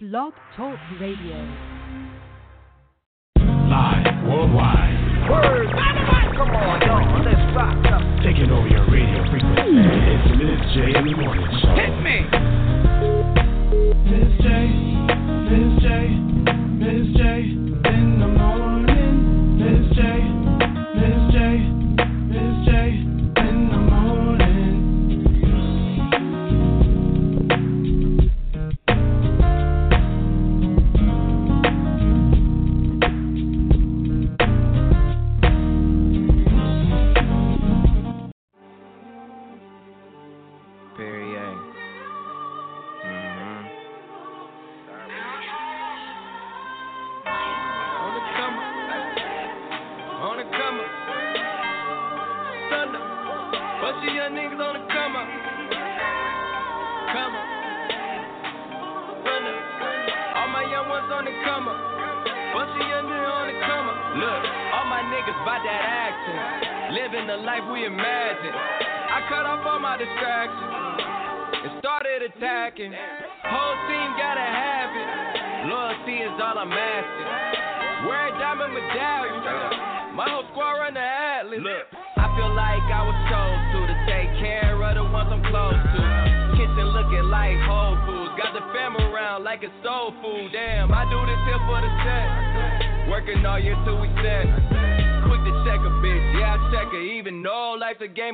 Blog Talk Radio. Live worldwide. Word. Come on, y'all. Let's rock up. Taking over your radio frequency. It's Miz J in the morning show. Hit me. Miz J, Miz J, Miz J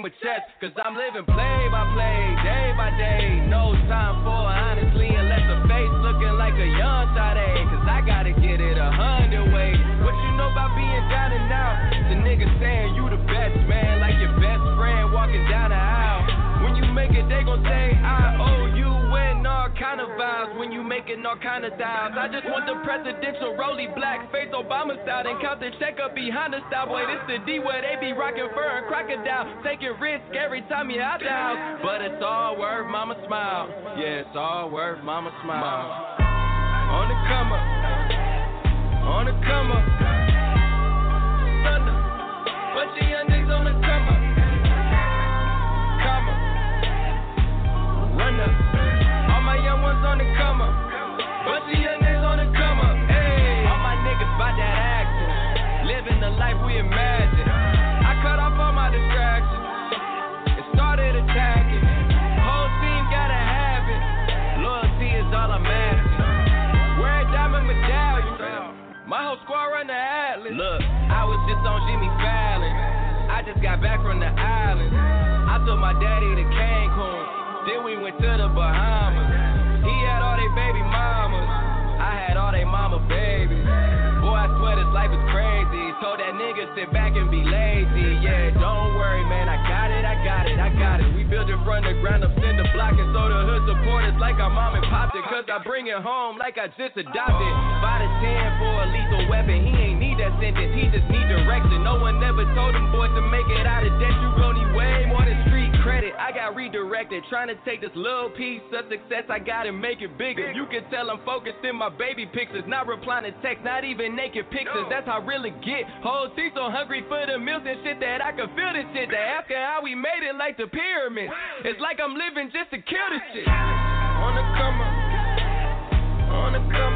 of chess. Cause I'm living play by play, day by day. No time for Making all kind of dials. I just want the presidential rolly black face Obama style. And count the check up behind the style. Boy, this the D where they be rocking fur and crocodile. Taking risk every time you out the house. But it's all worth mama smile. Yeah, it's all worth mama smile. On the come up. On the come up. Thunder. Bunch of young niggas on the come up. Come up. Run up. All my young ones on the come up. Of young niggas on the come up. Hey. All my niggas by that action. Living the life we imagine. I cut off all my distractions. And started attacking. Whole team gotta have it. Loyalty is all I'm asking. Wear a diamond medallion. My whole squad run the Atlas. Look, I was just on Jimmy Fallon. I just got back from the island. I took my daddy to Cancun. Then we went to the Bahamas. All they baby mamas. I had all they mama babies. Boy, I swear this life is crazy. Told that nigga sit back and be lazy. Yeah, don't worry, man. I got it, I got it, I got it. We built it from the ground up, send the block, and so the hood support us like our mom and popped it. Cause I bring it home like I just adopted. Five to ten for a lethal weapon. He ain't need that sentence, he just need direction. No one ever told him boys to make it out of debt. You gon' need way more than street credit. I got redirected, trying to take this little piece of success I got and make it bigger. You can tell I'm focused in my baby pictures, not replying to text, not even naked pictures. That's how I really get. Whole team so hungry for the meals and shit that I can feel this shit. They asking how we made it like the pyramids. It's like I'm living just to kill this shit. On the come up. On the come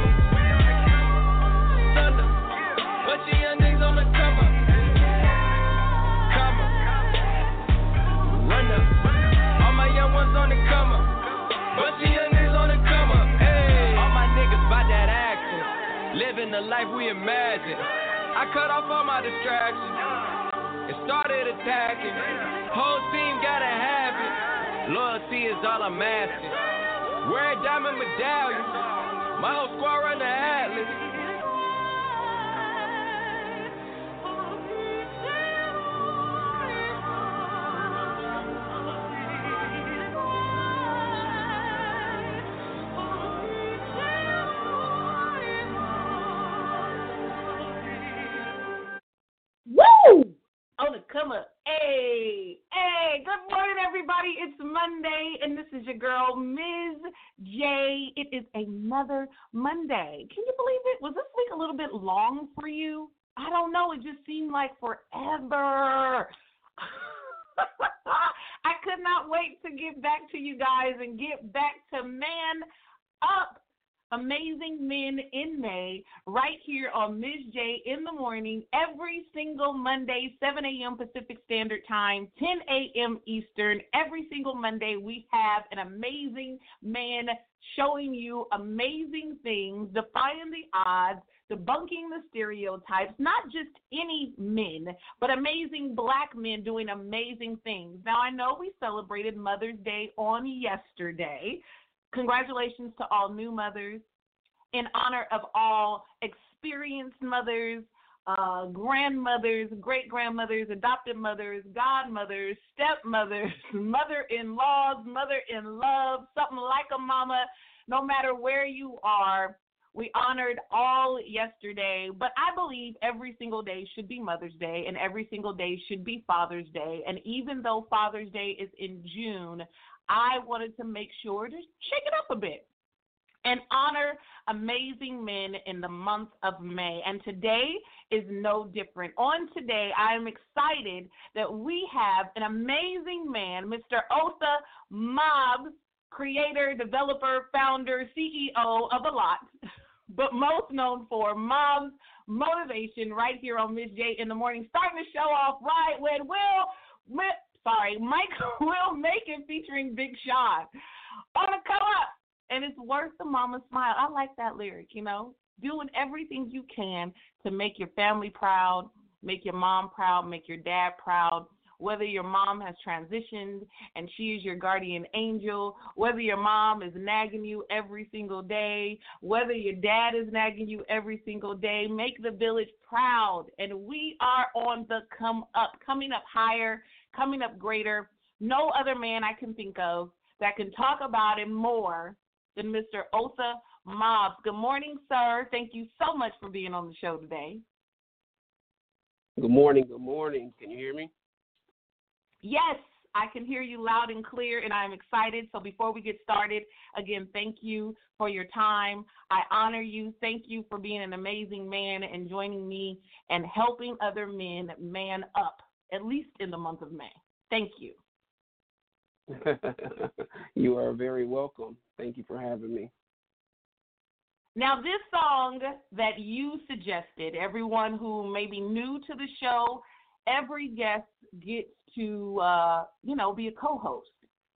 life we imagine. I cut off all my distractions and started attacking. Whole team gotta have it. Loyalty is all I'm asking. Wear a diamond medallion. My whole squad run the Atlas. Your Miz J. It is another Monday. Can you believe it? Was this week a little bit long for you? I don't know. It just seemed like forever. I could not wait to get back to you guys and get back to Man Up Amazing Men in May right here on Miz J in the morning every single Monday, 7 a.m. Pacific Standard Time, 10 a.m. Eastern. Every single Monday, we have an amazing man showing you amazing things, defying the odds, debunking the stereotypes, not just any men, but amazing black men doing amazing things. Now, I know we celebrated Mother's Day on yesterday. Congratulations to all new mothers in honor of all experienced mothers, uh, grandmothers, great grandmothers, adopted mothers, godmothers, stepmothers, mother in laws, mother in love, something like a mama, no matter where you are. We honored all yesterday, but I believe every single day should be Mother's Day and every single day should be Father's Day. And even though Father's Day is in June, I wanted to make sure to shake it up a bit and honor amazing men in the month of May. And today is no different. On today, I am excited that we have an amazing man, Mr. Otha Mobbs, creator, developer, founder, CEO of a lot, but most known for Mobbs Motivation right here on Miz J in the morning, starting the show off right when Will, sorry, Mike will make it featuring Big Sean. On come up, and it's worth the mama smile. I like that lyric, you know, doing everything you can to make your family proud, make your mom proud, make your dad proud. Whether your mom has transitioned and she is your guardian angel, whether your mom is nagging you every single day, whether your dad is nagging you every single day, make the village proud. And we are on the come up, coming up higher, coming up greater. No other man I can think of that can talk about it more than Mr. Otha Mobbs. Good morning, sir. Thank you so much for being on the show today. Good morning. Good morning. Can you hear me? Yes, I can hear you loud and clear, and I'm excited. So before we get started, again, thank you for your time. I honor you. Thank you for being an amazing man and joining me and helping other men man up, at least in the month of May. Thank you. you are very welcome. Thank you for having me. Now, this song that you suggested, everyone who may be new to the show, every guest gets to, uh, you know, be a co host.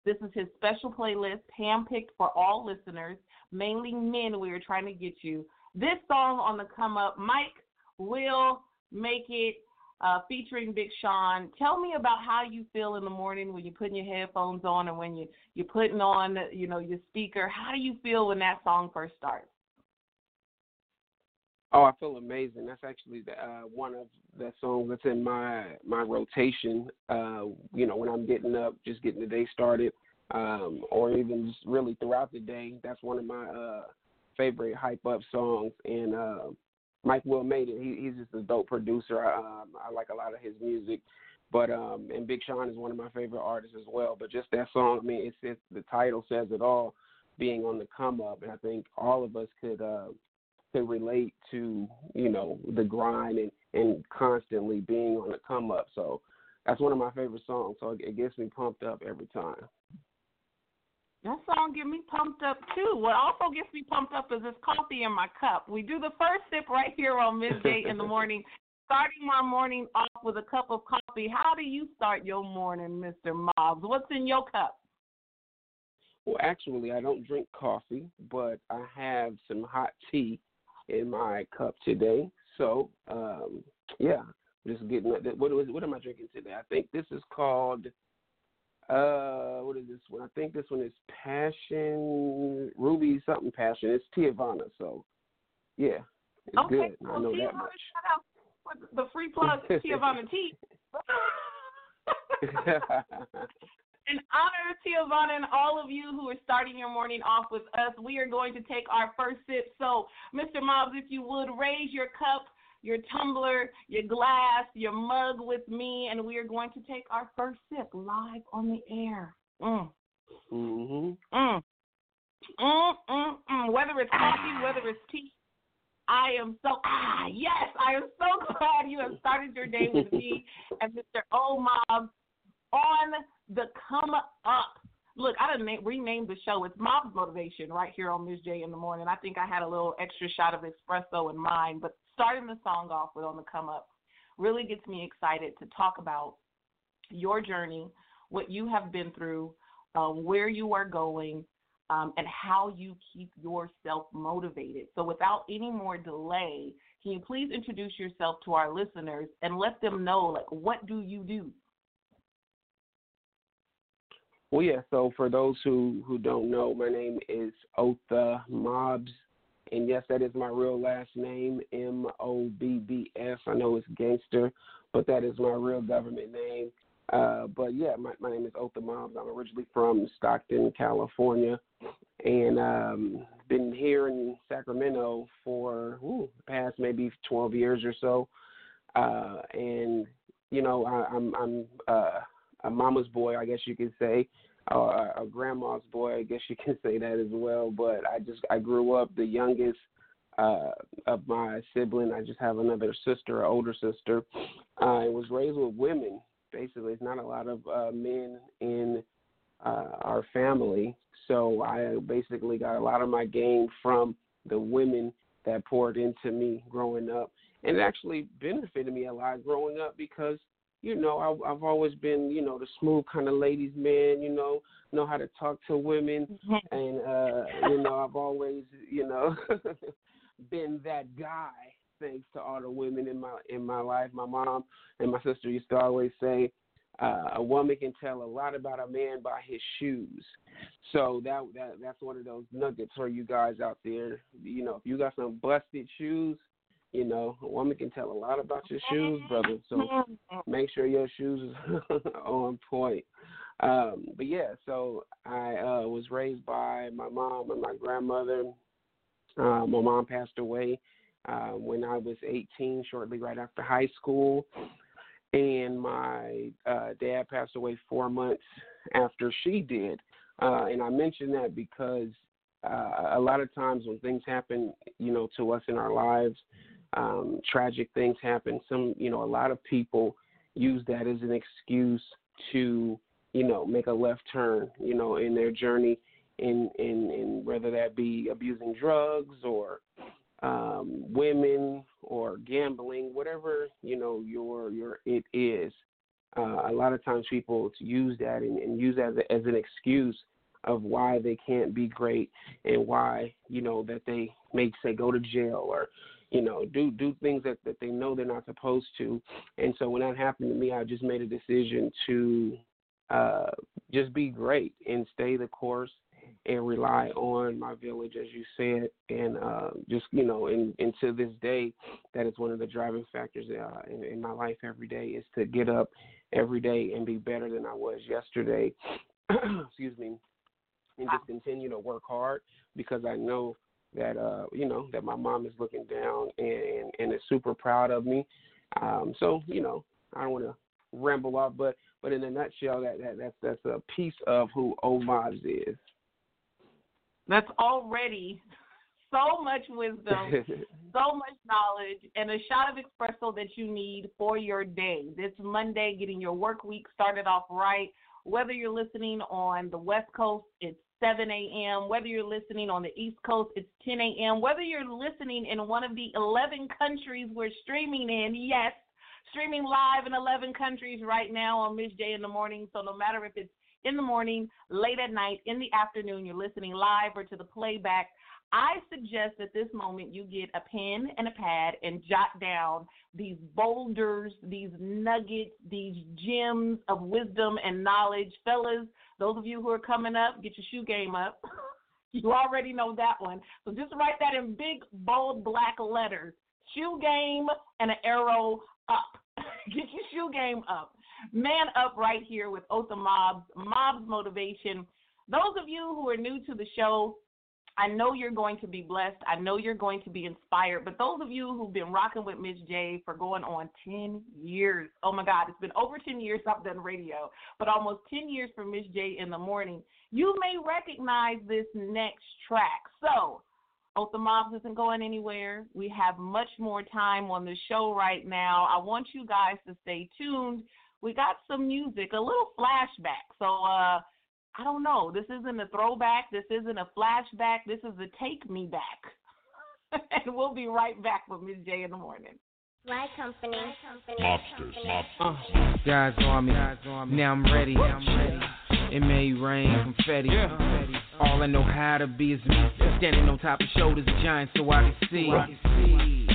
This is his special playlist, handpicked for all listeners, mainly men we are trying to get you. This song on the come up, Mike will make it uh, featuring Big Sean. Tell me about how you feel in the morning when you're putting your headphones on and when you you're putting on you know your speaker. How do you feel when that song first starts? Oh, I feel amazing. That's actually the, uh, one of the songs that's in my my rotation. Uh, you know, when I'm getting up, just getting the day started, um, or even just really throughout the day. That's one of my uh, favorite hype up songs. And uh, Mike Will made it. He, he's just a dope producer. I, um, I like a lot of his music. But um, and Big Sean is one of my favorite artists as well. But just that song, I mean, it's, it's the title says it all, being on the come up, and I think all of us could uh, could relate to you know the grind and and constantly being on the come up. So that's one of my favorite songs. So it, it gets me pumped up every time. That song get me pumped up too. What also gets me pumped up is this coffee in my cup. We do the first sip right here on Miz J in the morning, starting my morning off with a cup of coffee. How do you start your morning, Mr. Mobbs? What's in your cup? Well, actually, I don't drink coffee, but I have some hot tea in my cup today. So, um, yeah, just getting what was what am I drinking today? I think this is called uh, what is this one? I think this one is Passion Ruby something Passion. It's Teavana, so yeah, it's okay, good. Well, I know Teavana, that much. Shout out the free plug Teavana tea. In honor of Teavana and all of you who are starting your morning off with us, we are going to take our first sip. So, Mr. Mobbs, if you would raise your cup your tumbler, your glass, your mug with me, and we are going to take our first sip live on the air. Mm. Mhm. Mm. Mm, mm, mm. Whether it's coffee, whether it's tea, I am so ah yes, I am so glad you have started your day with me and Mr. O Mob on the come up. Look, I done na- renamed the show. It's Mobbs Motivation right here on Miz J in the morning. I think I had a little extra shot of espresso in mine, but starting the song off with on the come up really gets me excited to talk about your journey, what you have been through, um, where you are going, um, and how you keep yourself motivated. So, without any more delay, can you please introduce yourself to our listeners and let them know, like, what do you do? Well, yeah. So for those who who don't know, my name is Otha Mobbs, and yes, that is my real last name, M O B B S. I know it's gangster, but that is my real government name. Uh, but yeah, my my name is Otha Mobbs. I'm originally from Stockton, California, and um, been here in Sacramento for ooh, the past maybe 12 years or so. Uh, and you know, I, I'm I'm uh, a mama's boy, I guess you could say, or a grandma's boy, I guess you can say that as well. But I just I grew up the youngest uh, of my sibling. I just have another sister, an older sister. Uh, I was raised with women. Basically, it's not a lot of uh, men in uh, our family, so I basically got a lot of my game from the women that poured into me growing up, and it actually benefited me a lot growing up because you know, I, I've always been, you know, the smooth kind of ladies man, you know, know how to talk to women, and uh, you know, I've always, you know, been that guy. Thanks to all the women in my in my life, my mom and my sister used to always say, uh, a woman can tell a lot about a man by his shoes. So that that that's one of those nuggets for you guys out there. You know, if you got some busted shoes, you know, a woman can tell a lot about your shoes, brother. So make sure your shoes is on point. Um, but yeah, so I uh, was raised by my mom and my grandmother. Uh, my mom passed away uh, when I was 18, shortly right after high school, and my uh, dad passed away four months after she did. Uh, and I mention that because uh, a lot of times when things happen, you know, to us in our lives, um, tragic things happen. Some, you know, a lot of people use that as an excuse to, you know, make a left turn, you know, in their journey, in in, in whether that be abusing drugs or um, women or gambling, whatever you know your your it is. Uh, a lot of times people use that and, and use that as, a, as an excuse of why they can't be great and why you know that they may say go to jail or you know, do do things that, that they know they're not supposed to. And so when that happened to me, I just made a decision to uh, just be great and stay the course and rely on my village, as you said, and uh, just you know, and, and to this day, that is one of the driving factors uh, in, in my life every day is to get up every day and be better than I was yesterday. Excuse me, and just continue to work hard because I know that uh you know that my mom is looking down and and is super proud of me. Um so you know i don't want to ramble off but but in a nutshell that, that that's that's a piece of who O Mobbs is. That's already so much wisdom so much knowledge and a shot of espresso that you need for your day. This monday getting your work week started off right. Whether you're listening on the west coast it's 7 a.m. Whether you're listening on the East Coast, it's 10 a.m. Whether you're listening in one of the 11 countries we're streaming in, yes, streaming live in 11 countries right now on Miz J in the morning. So no matter if it's in the morning, late at night, in the afternoon, you're listening live or to the playback, I suggest at this moment you get a pen and a pad and jot down these boulders, these nuggets, these gems of wisdom and knowledge. Fellas, those of you who are coming up, get your shoe game up. you already know that one. So just write that in big, bold black letters. Shoe game and an arrow up. get your shoe game up. Man up right here with Otha Mobbs, Mobbs Motivation. Those of you who are new to the show, I know you're going to be blessed. I know you're going to be inspired. But those of you who've been rocking with Miz J for going on 10 years, oh my God, it's been over 10 years I've done radio, but almost 10 years for Miz J in the morning, you may recognize this next track. So, Otha Mobbs isn't going anywhere. We have much more time on the show right now. I want you guys to stay tuned. We got some music, a little flashback. So, uh, I don't know. This isn't a throwback. This isn't a flashback. This is a take me back. and we'll be right back with Miz J in the morning. My company. Mobsters, mobsters. Uh, guys on me. Now I'm ready. Now I'm ready. It may rain confetti. All I know how to be is me. Standing on top of shoulders of giants so I can see.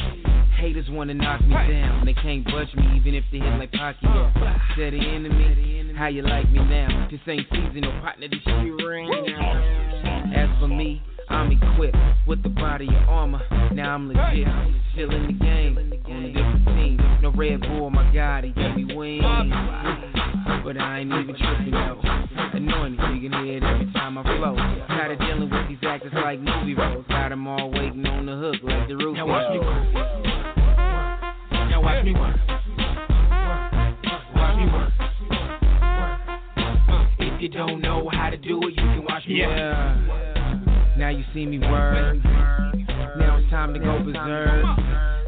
Haters wanna knock me down. They can't budge me even if they hit like Pacquiao. Said the enemy, how you like me now? This ain't season, no partner, this shit ring. Now. As for me, I'm equipped with the body of armor. Now I'm legit, still in the game, on a different team. No Red Bull, my God, he gave me wings. But I ain't even tripping though. Anointed, you can hear it every time I flow. Tired of dealing with these actors like movie roles. Got them all waiting on the hook like the roof. Now watch me work. Now watch me work. If you don't know how to do it, you can watch me yeah. work. Now you see me work. Now it's time to go berserk.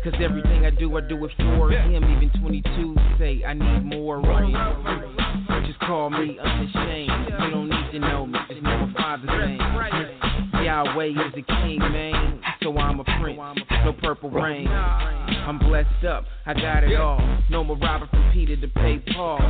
Cause everything I do, I do it for him. Even 22 say I need more rain. Just call me unashamed. You don't need to know me. It's no father's name. Yahweh is the king, man. So I'm a prince. No purple rain. I'm blessed up. I got it all. No more robber from Peter to pay Paul.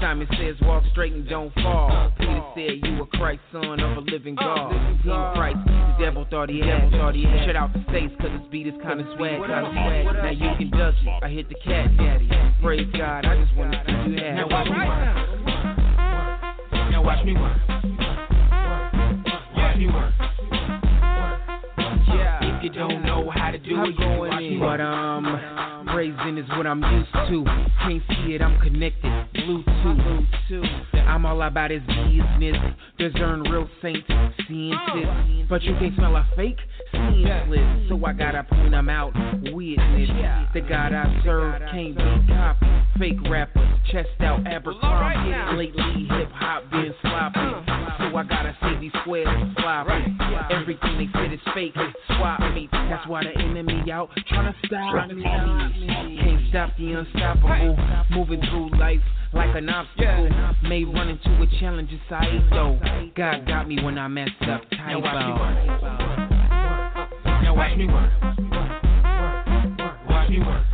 Simon says walk straight and don't fall. Peter said you a Christ son of a living God. Team Christ. The devil thought he had. Thought he had. Shut out the states cause this beat is kinda swag. Kinda swag. Now you can duck it. I hit the cat daddy. Praise God. I just wanna see you happy. Now watch me work. Now watch me work. Watch me work. You don't know how to do it, you can watch me But um, praising is what I'm used to. Can't see it, I'm connected. Bluetooth. I'm all about his business. Discern real saints, seeing. But you can't smell a fake, seeing slit. So I gotta point them out. Witness. The God I serve can't be copied. Fake rappers, chest out Abercrombie. Lately, hip hop been sloppy. So I gotta say these squares sloppy. Everything they said is fake. Swap me. That's why the enemy out trying to stop me. Can't stop the unstoppable. Moving through life like an obstacle. May run into a challenge inside though. God got me when I messed up. Typo. Now watch me work. Watch me work.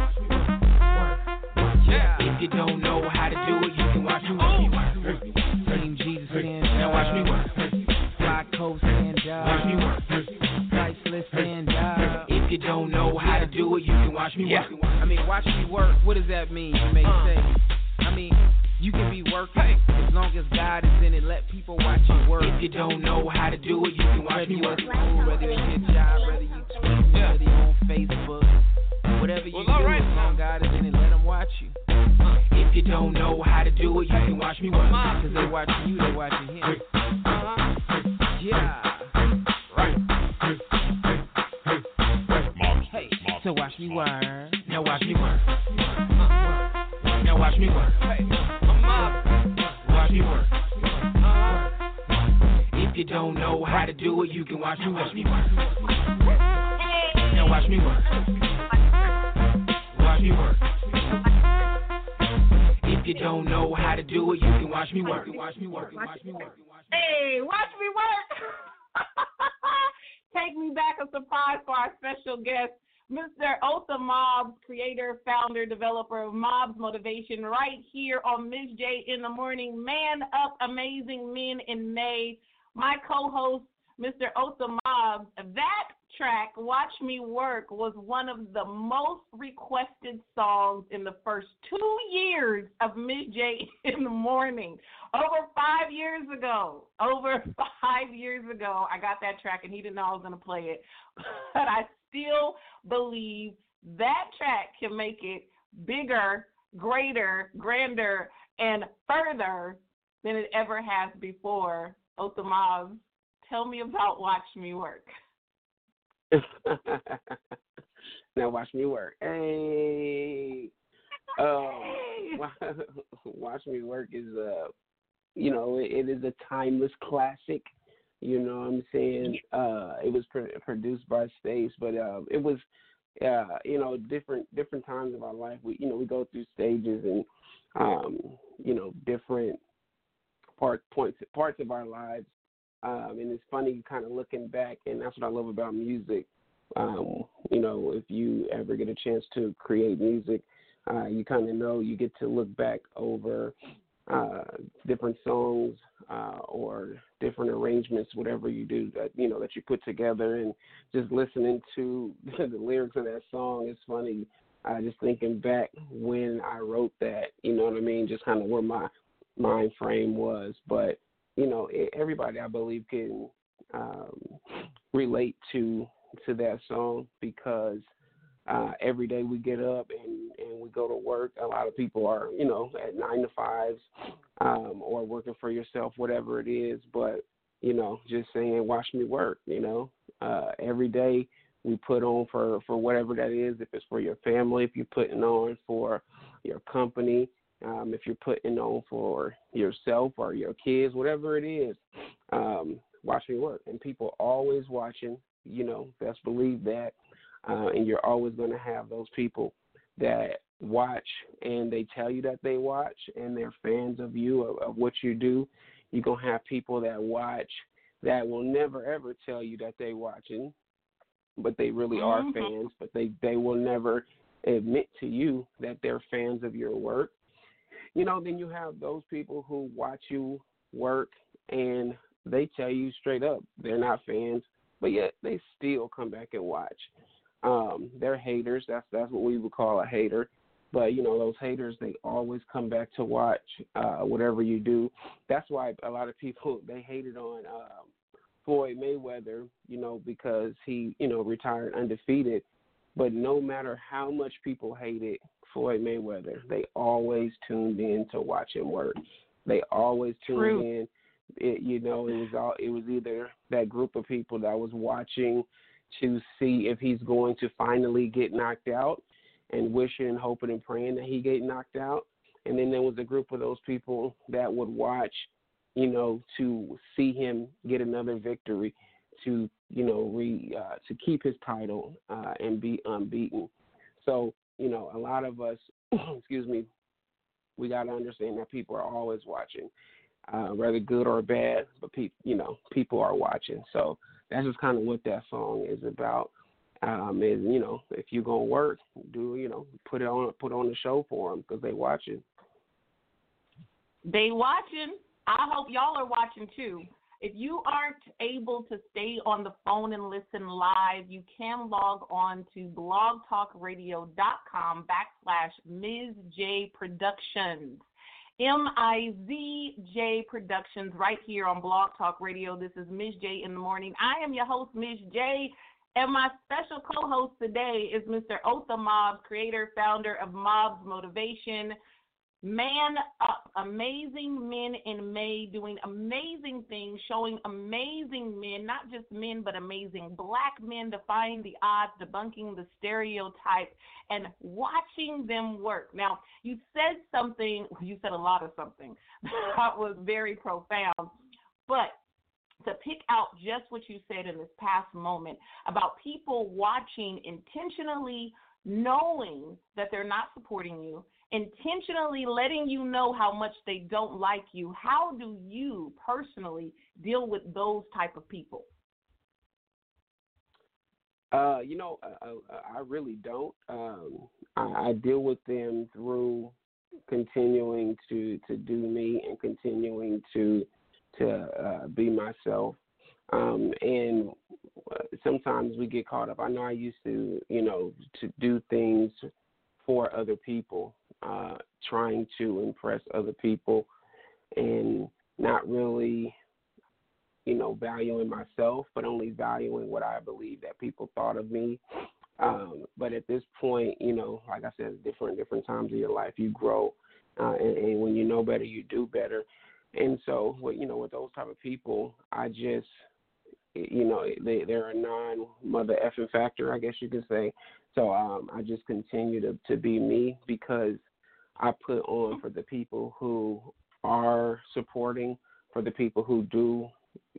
Yeah, if you don't know Stand up. Watch me work. Priceless stand up. If you don't know how to do it, you can watch me work. I mean, watch me work. What does that mean? You may say. I mean, you can be working as long as God is in it. Let people watch you work. If you don't know how to do it, you can watch me work. Whether it's your job, whether you tweet, whether you on Facebook, whatever you do, as long as God is in it, let them watch you. Uh, if you don't know how to do it, you can watch me work. Cause they watching you, they watching him. Uh-huh. Yeah. Right. Hey, so watch me work. Now watch me work. Now watch me work. Hey, watch me work. If you don't know how to do it, you can watch me watch me work. Now watch me work. Watch me work. If you don't know how to do it, you can watch me work. Watch me work. Watch me work. Hey, watch me work. Take me back a surprise for our special guest, Mr. Otha Mobbs, creator, founder, developer of Mobbs Motivation, right here on Miz J in the morning. Man up, amazing men in May. My co-host, Mr. Otha Mobbs. That track, Watch Me Work, was one of the most requested songs in the first two years of Miz J in the morning. Over five years ago, over five years ago, I got that track and he didn't know I was going to play it. But I still believe that track can make it bigger, greater, grander, and further than it ever has before. Mobbs, tell me about Watch Me Work. now watch me work. Hey. Um, watch me work is uh you know it, is a timeless classic. You know what I'm saying? Uh, it was pr- produced by Stace, but uh, it was uh, you know different different times of our life. We you know we go through stages and um, you know different part points parts of our lives. Um, and it's funny kind of looking back, and that's what I love about music. Um, you know, if you ever get a chance to create music, uh, you kind of know you get to look back over uh, different songs uh, or different arrangements, whatever you do that you know that you put together, and just listening to the lyrics of that song is funny. Uh, just thinking back when I wrote that, you know what I mean, just kind of where my mind frame was. But you know, everybody I believe can um, relate to to that song because uh, every day we get up and, and we go to work. A lot of people are, you know, at nine to fives um, or working for yourself, whatever it is. But, you know, just saying, watch me work, you know. Uh, every day we put on for, for whatever that is, if it's for your family, if you're putting on for your company, um, if you're putting on for yourself or your kids, whatever it is, um, watch me work. And people always watching, you know, best believe that. Uh, and you're always going to have those people that watch and they tell you that they watch and they're fans of you, of, of what you do. You're going to have people that watch that will never ever tell you that they're watching, but they really mm-hmm. are fans, but they, they will never admit to you that they're fans of your work. You know, then you have those people who watch you work and they tell you straight up they're not fans, but yet they still come back and watch. Um, they're haters. That's that's what we would call a hater. But you know those haters, they always come back to watch uh, whatever you do. That's why a lot of people they hated on um, Floyd Mayweather, you know, because he you know retired undefeated. But no matter how much people hated Floyd Mayweather, they always tuned in to watch him work. They always tuned True. in it, you know, it was all it was either that group of people that was watching to see if he's going to finally get knocked out and wishing and hoping and praying that he get knocked out. And then there was a group of those people that would watch, you know, to see him get another victory, to you know, re uh, to keep his title uh, and be unbeaten. So you know, a lot of us, excuse me, we got to understand that people are always watching uh, whether good or bad, but people, you know, people are watching. So that's just kind of what that song is about. Um, is you know, if you're gonna work, do you know, put it on, put on the show for them because they watching. They watching. I hope y'all are watching too. If you aren't able to stay on the phone and listen live, you can log on to blogtalkradio.com backslash Miz J Productions. M I Z J Productions right here on Blog Talk Radio. This is Miz J in the morning. I am your host, Miz J, and my special co host today is Mr. Otha Mobbs, creator, founder of Mobbs Motivation. Man Up, amazing men in May doing amazing things, showing amazing men, not just men, but amazing black men defying the odds, debunking the stereotype, and watching them work. Now, you said something, you said a lot of something that was very profound, but to pick out just what you said in this past moment about people watching intentionally knowing that they're not supporting you intentionally letting you know how much they don't like you how do you personally deal with those type of people uh, you know, I, I, really don't. Um, I, I deal with them through continuing to to do me and continuing to to uh, be myself. Um, and uh, sometimes we get caught up. I know I used to, you know, to do things for other people, uh, trying to impress other people, and not really, you know, valuing myself, but only valuing what I believe that people thought of me. Um, but at this point, you know, like I said, different different times of your life, you grow, uh, and, and when you know better, you do better. And so, you know, with those type of people, I just you know they they're a non mother effing factor, I guess you could say. So um, I just continue to to be me because I put on for the people who are supporting, for the people who do,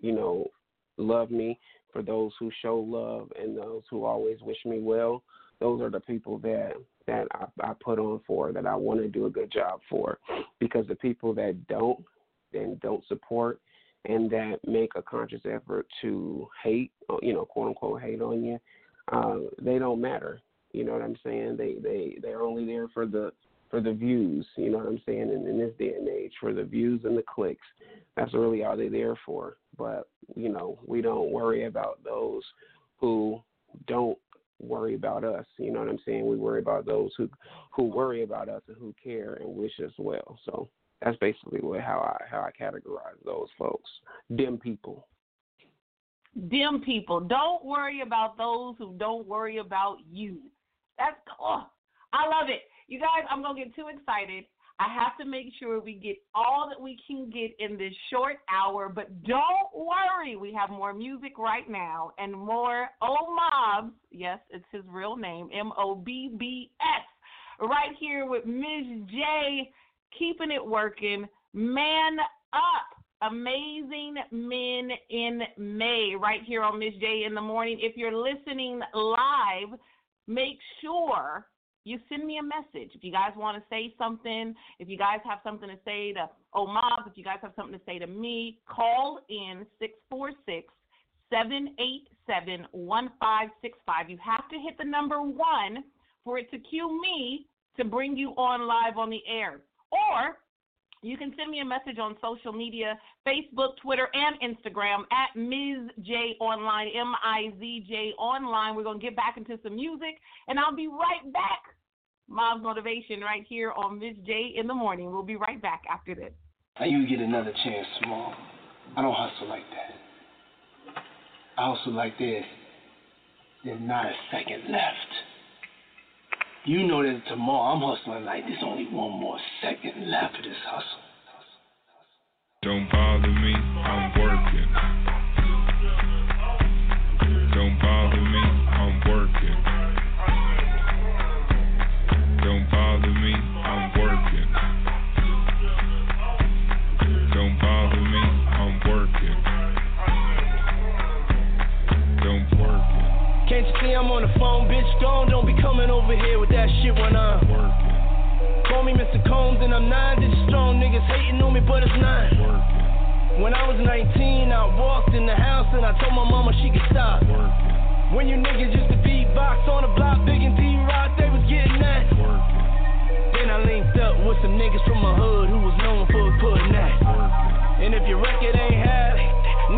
you know, love me, for those who show love and those who always wish me well. Those are the people that that I, I put on for that I want to do a good job for, because the people that don't and don't support and that make a conscious effort to hate, you know, quote unquote hate on you, uh, they don't matter. You know what I'm saying? They they they're only there for the for the views. You know what I'm saying? In, in this day and age, for the views and the clicks. That's really all they're there for. But you know, we don't worry about those who don't worry about us. You know what I'm saying? We worry about those who who worry about us and who care and wish us well. So that's basically what how I how I categorize those folks. Dim people. Dim people. Don't worry about those who don't worry about you. That's oh, I love it. You guys, I'm gonna get too excited. I have to make sure we get all that we can get in this short hour, but don't worry, we have more music right now and more O Mobbs. Yes, it's his real name, M O B B S, right here with Miz J, keeping it working. Man up. Amazing Men in May, right here on Miz J in the morning. If you're listening live, make sure you send me a message. If you guys want to say something, if you guys have something to say to Omab, if you guys have something to say to me, call in 646 787 1565. You have to hit the number one for it to cue me to bring you on live on the air. Or you can send me a message on social media Facebook, Twitter, and Instagram at Miz J Online, M I Z J Online. We're going to get back into some music, and I'll be right back. Mobbs Motivation right here on Miz J in the morning. We'll be right back after this. Now you get another chance, small. I don't hustle like that. I hustle like this. There's not a second left. You know that tomorrow I'm hustling like there's only one more second left of this hustle. Don't bother me, I'm working. Can't you see I'm on the phone, bitch? Gone, don't be coming over here with that shit when I'm working. Call me Mr. Combs and I'm nine digits strong. Niggas hating on me, but it's nine. Working. When I was 19, I walked in the house and I told my mama she could stop. Working. When you niggas used to beatbox on the block, Big and D-Rock, they was getting that. Working. Then I linked up with some niggas from my hood who was known for putting that. And if your record ain't had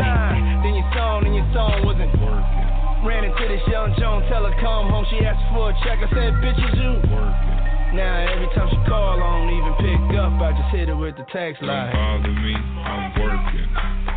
nine, then your song and your song wasn't. Working. Ran into this young Joan, tell her come home. She asked for a check. I said, bitches, you. Now every time she call, I don't even pick up. I just hit her with the text line. Don't bother me, I'm working.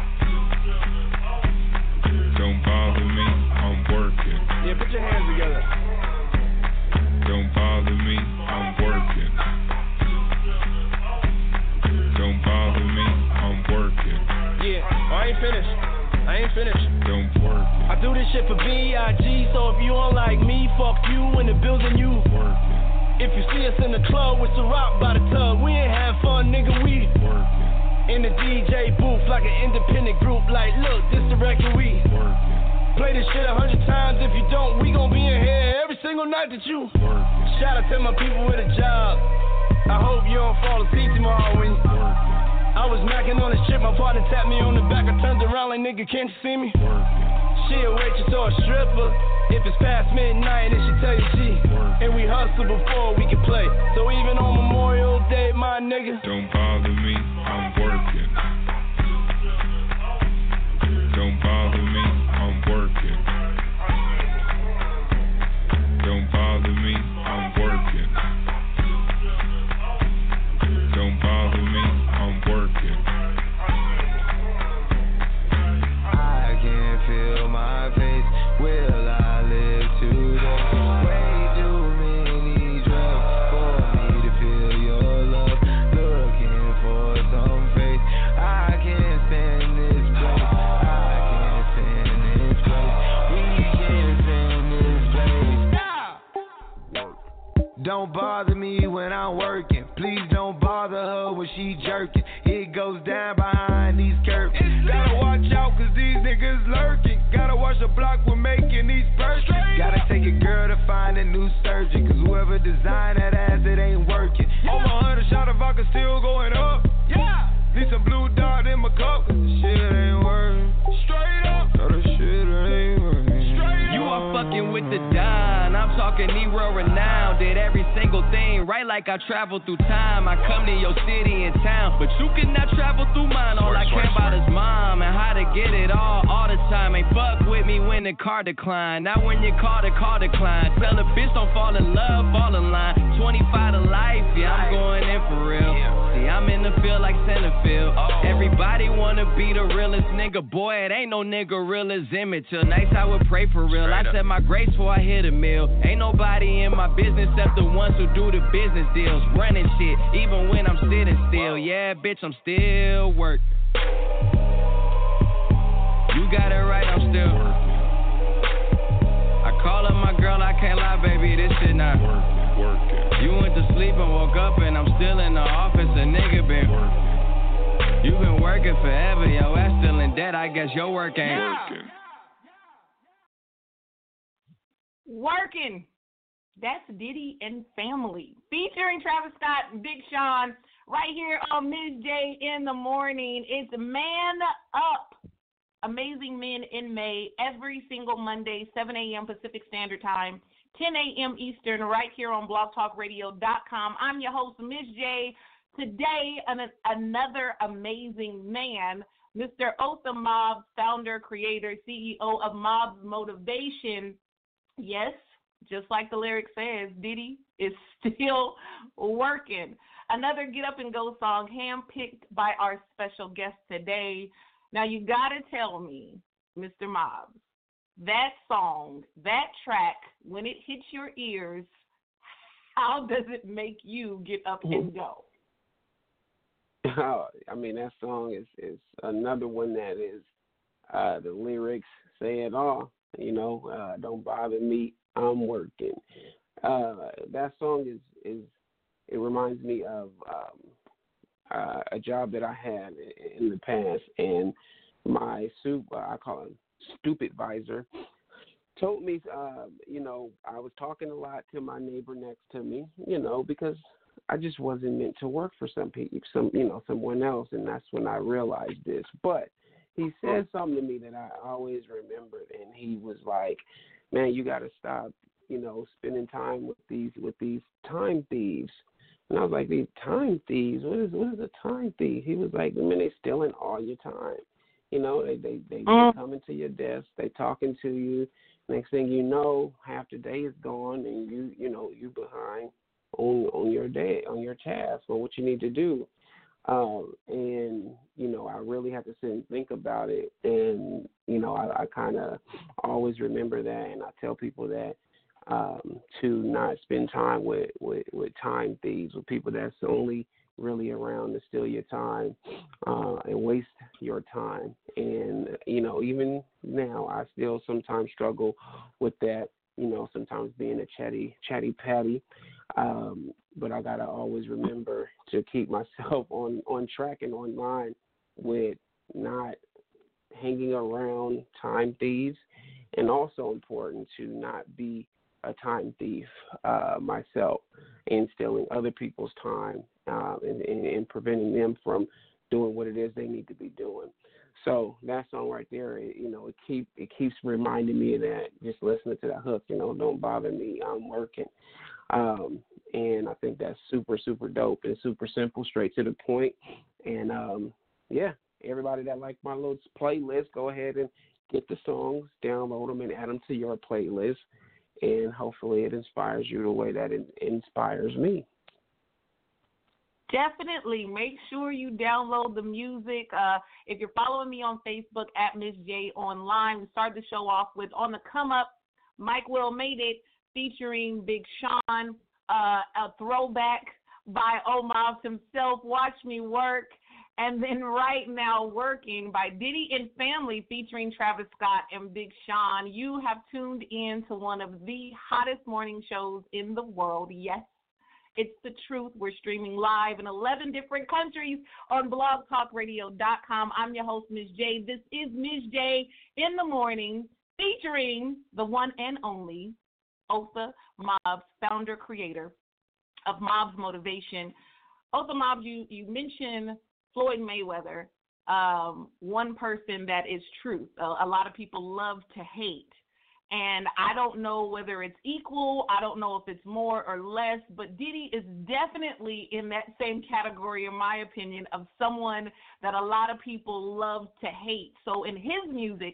Independent group. Like, look, this the record we play this shit a hundred times. If you don't, we gon' be in here every single night that you. Shout out to my people with a job. I hope you don't fall asleep tomorrow when. I was macking on the shit, my partner tapped me on the back. I turned around like, nigga, can't you see me? She a waitress or a stripper. If it's past midnight, and she tell you she. And we hustle before we can play. So even on Memorial Day, my nigga. Don't bother me, I'm working. Don't bother me when I'm working. Please don't bother her when she jerking. It goes down behind these curtains. Gotta watch out cause these niggas lurking. Gotta watch the block we're making these purchases. Gotta take a girl to find a new surgeon. Cause whoever designed that ass, it ain't working. Over a hundred shot of vodka still going up. Yeah. Need some blue dot in my cup. I'm talking renowned. Did every single thing right like I traveled through time. I come to your city and town, but you cannot travel through mine. All I care about is mom and how to get it all when the car decline. Not when you call the car decline. Tell the bitch don't fall in love, fall in line. 25 to life, yeah, I'm going in for real. See, I'm in the field like Centerfield. Everybody wanna be the realest nigga. Boy, it ain't no nigga real as Emmett Till. Nights I would pray for real. I said my grace before I hit a mill. Ain't nobody in my business except the ones who do the business deals. Running shit, even when I'm sitting still. Yeah, bitch, I'm still working. You got it right, I'm still working. I call up my girl, I can't lie, baby, this shit not working. working. You went to sleep and woke up, and I'm still in the office. A nigga been working. You been working forever, yo ass still in debt. I guess your work ain't working. Working. That's Diddy and Family. Featuring Travis Scott and Big Sean right here on Miz J in the morning. It's Man Up. Amazing Men in May every single Monday, 7 a.m. Pacific Standard Time, 10 a.m. Eastern, right here on blogtalkradio.com. I'm your host, Miz J. Today, an, another amazing man, Mr. Otha Mobbs, founder, creator, CEO of Mobbs Motivation. Yes, just like the lyric says, Diddy is still working. Another Get Up and Go song, handpicked by our special guest today. Now, you got to tell me, Mr. Mobbs, that song, that track, when it hits your ears, how does it make you get up and go? I mean, that song is is another one that is uh the lyrics say it all. You know, uh don't bother me, I'm working. Uh that song is is it reminds me of um uh, a job that I had in the past, and my soup I call him stupid visor told me, uh, you know, I was talking a lot to my neighbor next to me, you know, because I just wasn't meant to work for some people, some you know, someone else, and that's when I realized this. But he said something to me that I always remembered, and he was like, "Man, you got to stop, you know, spending time with these with these time thieves." And I was like, "These time thieves? What is what is a time thief?" He was like, "I mean, they stealing all your time. You know, they they they, Mm. they coming to your desk, they talking to you. Next thing you know, half the day is gone, and you you know you behind on on your day on your task on what you need to do." Um, and you know, I really have to sit and think about it. And you know, I, I kind of always remember that, and I tell people that um, to not spend time with, with with time thieves, with people that's only really around to steal your time uh, and waste your time. And you know, even now, I still sometimes struggle with that. You know, sometimes being a chatty chatty patty. Um, but I gotta always remember to keep myself on on track and online with not hanging around time thieves, and also important to not be a time thief uh, myself and stealing other people's time uh, and, and, and preventing them from doing what it is they need to be doing. So that song right there, it, you know, it keep it keeps reminding me of that. Just listening to that hook, you know, don't bother me, I'm working. Um, and I think that's super super dope and super simple, straight to the point. And um, yeah, everybody that like my little playlist, go ahead and get the songs, download them, and add them to your playlist. And hopefully, it inspires you the way that it inspires me. Definitely make sure you download the music. Uh, if you're following me on Facebook at Miz J Online, we started the show off with On the Come Up, Mike Will Made It featuring Big Sean, uh, a throwback by Omar himself, Watch Me Work. And then right now, Working by Diddy and Family featuring Travis Scott and Big Sean. You have tuned in to one of the hottest morning shows in the world. Yes, It's the truth. We're streaming live in 11 different countries on blogtalkradio.com. I'm your host, Miz J. This is Miz J in the morning, featuring the one and only Otha Mobbs, founder, creator of Mobbs Motivation. Otha Mobbs, you, you mentioned Floyd Mayweather, um, one person that is truth. A, a lot of people love to hate. And I don't know whether it's equal. I don't know if it's more or less, but Diddy is definitely in that same category, in my opinion, of someone that a lot of people love to hate. So in his music,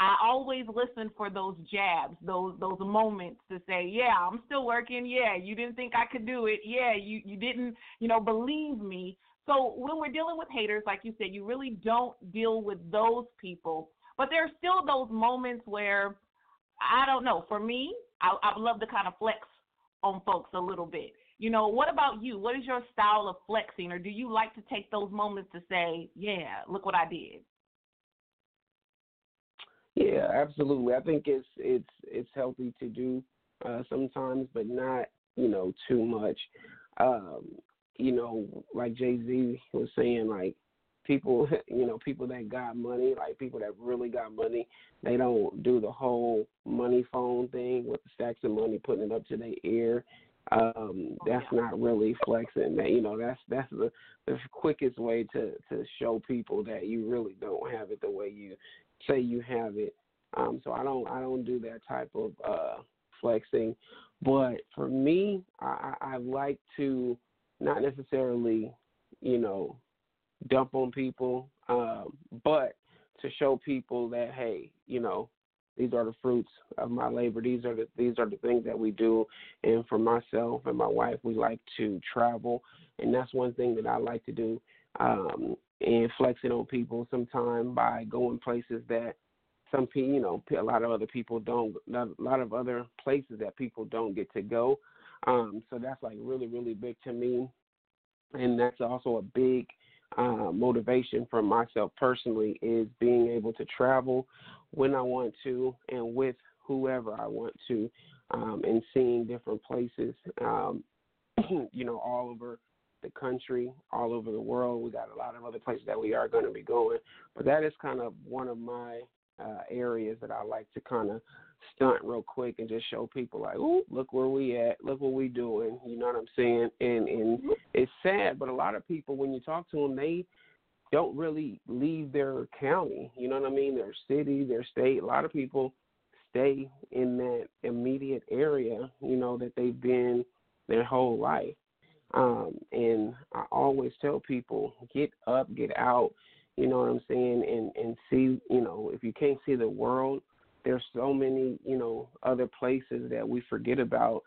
I always listen for those jabs, those those moments to say, yeah, I'm still working. Yeah, you didn't think I could do it. Yeah, you you didn't, you know, believe me. So when we're dealing with haters, like you said, you really don't deal with those people. But there are still those moments where I don't know. For me, I, I love to kind of flex on folks a little bit. You know, what about you? What is your style of flexing, or do you like to take those moments to say, "Yeah, look what I did"? Yeah, absolutely. I think it's it's it's healthy to do uh, sometimes, but not you know too much. Um, you know, like Jay Z was saying, like people, you know, people that got money, like people that really got money, they don't do the whole money phone thing with the stacks of money putting it up to their ear. Um, that's not really flexing. That you know, that's that's the the quickest way to to show people that you really don't have it the way you say you have it. Um, so I don't I don't do that type of uh, flexing. But for me, I, I like to not necessarily, you know, dump on people, um, but to show people that hey, you know, these are the fruits of my labor. These are the these are the things that we do. And for myself and my wife, we like to travel, and that's one thing that I like to do. Um, and flexing on people sometime by going places that some people, you know, a lot of other people don't, a lot of other places that people don't get to go. Um, so that's like really, really big to me, and that's also a big uh, motivation for myself personally is being able to travel when I want to and with whoever I want to, um, and seeing different places, um, you know, all over the country, all over the world. We got a lot of other places that we are going to be going, but that is kind of one of my uh, areas that I like to kind of stunt real quick and just show people like, "Ooh, look where we at, look what we doing." You know what I'm saying? And and it's sad, but a lot of people when you talk to them, they don't really leave their county. You know what I mean? Their city, their state. A lot of people stay in that immediate area. You know that they've been their whole life. Um, and I always tell people, get up, get out. You know what I'm saying? And and see. You know, if you can't see the world there's so many, you know, other places that we forget about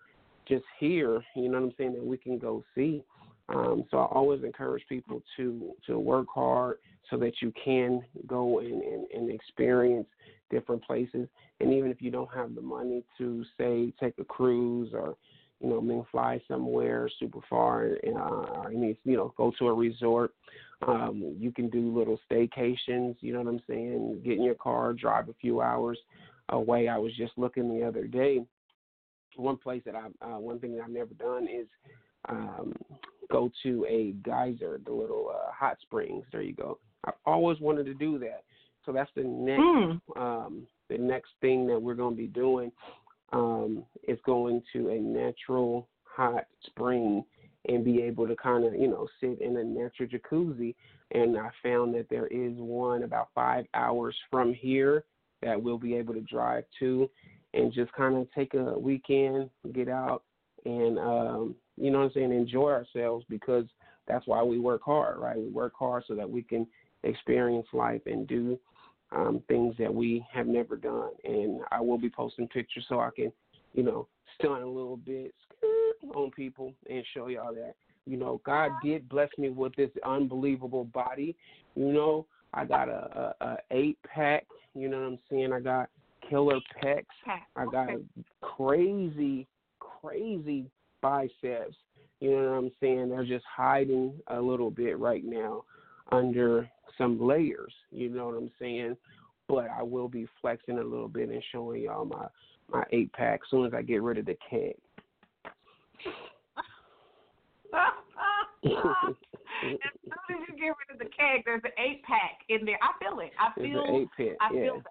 just here, you know what I'm saying, that we can go see. Um, so I always encourage people to to work hard so that you can go and, and, and experience different places. And even if you don't have the money to say take a cruise or you know, I mean, fly somewhere super far, and uh, I mean, you know, go to a resort. Um, you can do little staycations. You know what I'm saying? Get in your car, drive a few hours away. I was just looking the other day. One place that I, uh, one thing that I've never done is um, go to a geyser, the little uh, hot springs. There you go. I've always wanted to do that. So that's the next, mm. um, the next thing that we're going to be doing um, is going to a natural hot spring and be able to kind of, you know, sit in a natural jacuzzi. And I found that there is one about five hours from here that we'll be able to drive to and just kind of take a weekend, get out, and, um, you know what I'm saying, enjoy ourselves because that's why we work hard, right? We work hard so that we can experience life and do um, things that we have never done. And I will be posting pictures so I can, you know, stunt a little bit on people and show y'all that, you know, God did bless me with this unbelievable body. You know, I got a, a, a eight pack. You know what I'm saying? I got killer pecs. I got crazy, crazy biceps. You know what I'm saying? They're just hiding a little bit right now under some layers. You know what I'm saying? But I will be flexing a little bit and showing y'all my my eight pack as soon as I get rid of the keg. As soon as you get rid of the keg, there's an eight pack in there. I feel it. I feel. eight pack, I yeah. feel.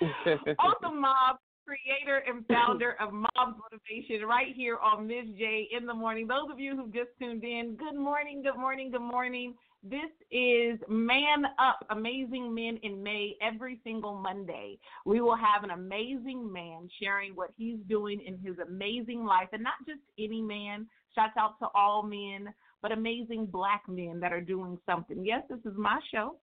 Otha Mobbs creator and founder of Mob Motivation right here on Miz J in the morning. Those of you who just tuned in, good morning, good morning, good morning. This is Man Up, Amazing Men in May every single Monday. We will have an amazing man sharing what he's doing in his amazing life, and not just any man. Shouts out to all men, but amazing black men that are doing something. Yes, this is my show.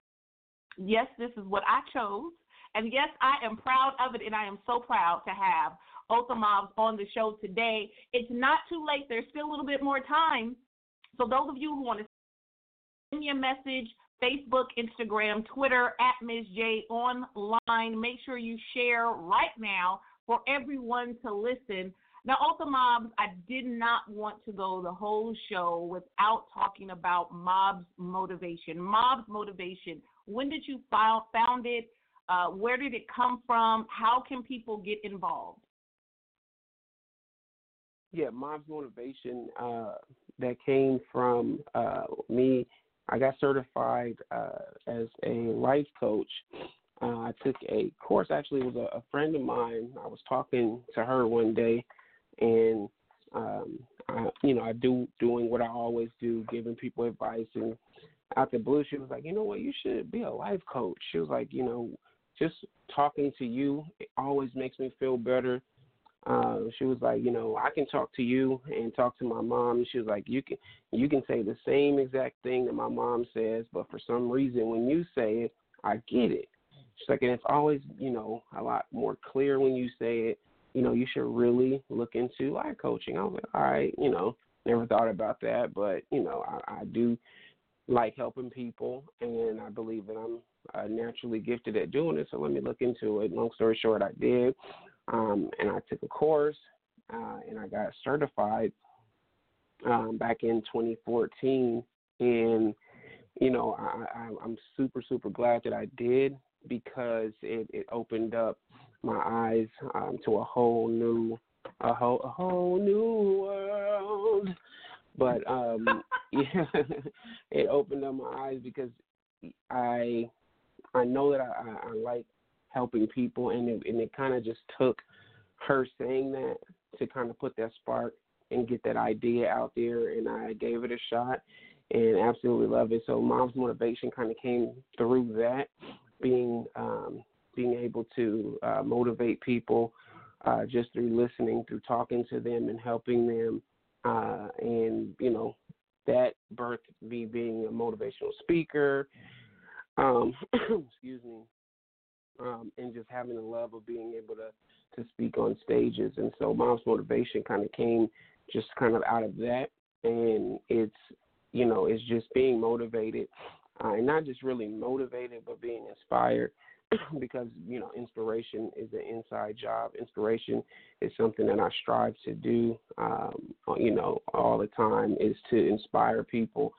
Yes, this is what I chose. And yes, I am proud of it, and I am so proud to have Otha Mobbs on the show today. It's not too late. There's still a little bit more time. So those of you who want to send a message, Facebook, Instagram, Twitter, at Miz J online, make sure you share right now for everyone to listen. Now, also Mobbs, I did not want to go the whole show without talking about Mobbs Motivation. Mobbs Motivation, when did you found, found it? Uh, where did it come from? How can people get involved? Yeah, Mobbs motivation uh, that came from uh, me. I got certified uh, as a life coach. Uh, I took a course. Actually, it was a, a friend of mine. I was talking to her one day, and um, I, you know, I do doing what I always do, giving people advice. And out the blue, she was like, "You know what? You should be a life coach." She was like, "You know, just talking to you it always makes me feel better." Uh, she was like, you know, I can talk to you and talk to my mom. She was like, you can you can say the same exact thing that my mom says, but for some reason when you say it, I get it. She's like, and it's always, you know, a lot more clear when you say it. You know, you should really look into life coaching. I was like, all right, you know, never thought about that, but you know, I, I do like helping people, and I believe that I'm uh, naturally gifted at doing it. So let me look into it. Long story short, I did, um, and I took a course, uh, and I got certified um, back in 2014. And you know, I, I'm super super glad that I did because it, it opened up my eyes um, to a whole new a whole a whole new world. But um, yeah, it opened up my eyes because I I know that I, I, I like helping people, and it, and it kind of just took her saying that to kind of put that spark and get that idea out there, and I gave it a shot and absolutely love it. So Mobbs motivation kind of came through that, being um, being able to uh, motivate people uh, just through listening, through talking to them, and helping them, uh, and you know that birthed me being a motivational speaker. Um, excuse me, um, and just having the love of being able to to speak on stages. And so Mobbs motivation kind of came just kind of out of that, and it's you know it's just being motivated, uh, and not just really motivated, but being inspired. because you know inspiration is an inside job. Inspiration is something that I strive to do. Um, you know, all the time is to inspire people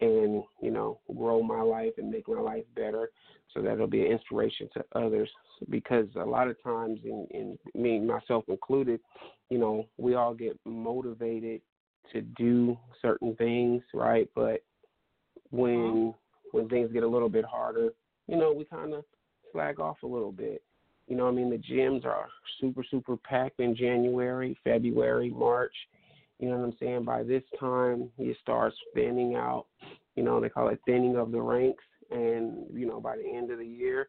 and you know grow my life and make my life better so that'll be an inspiration to others. Because a lot of times in, in me myself included you know we all get motivated to do certain things right? But when uh-huh. when things get a little bit harder you know we kind of slack off a little bit. You know i mean the gyms are super super packed in january february march you know what I'm saying? By this time, you start thinning out. You know, they call it thinning of the ranks. And, you know, by the end of the year,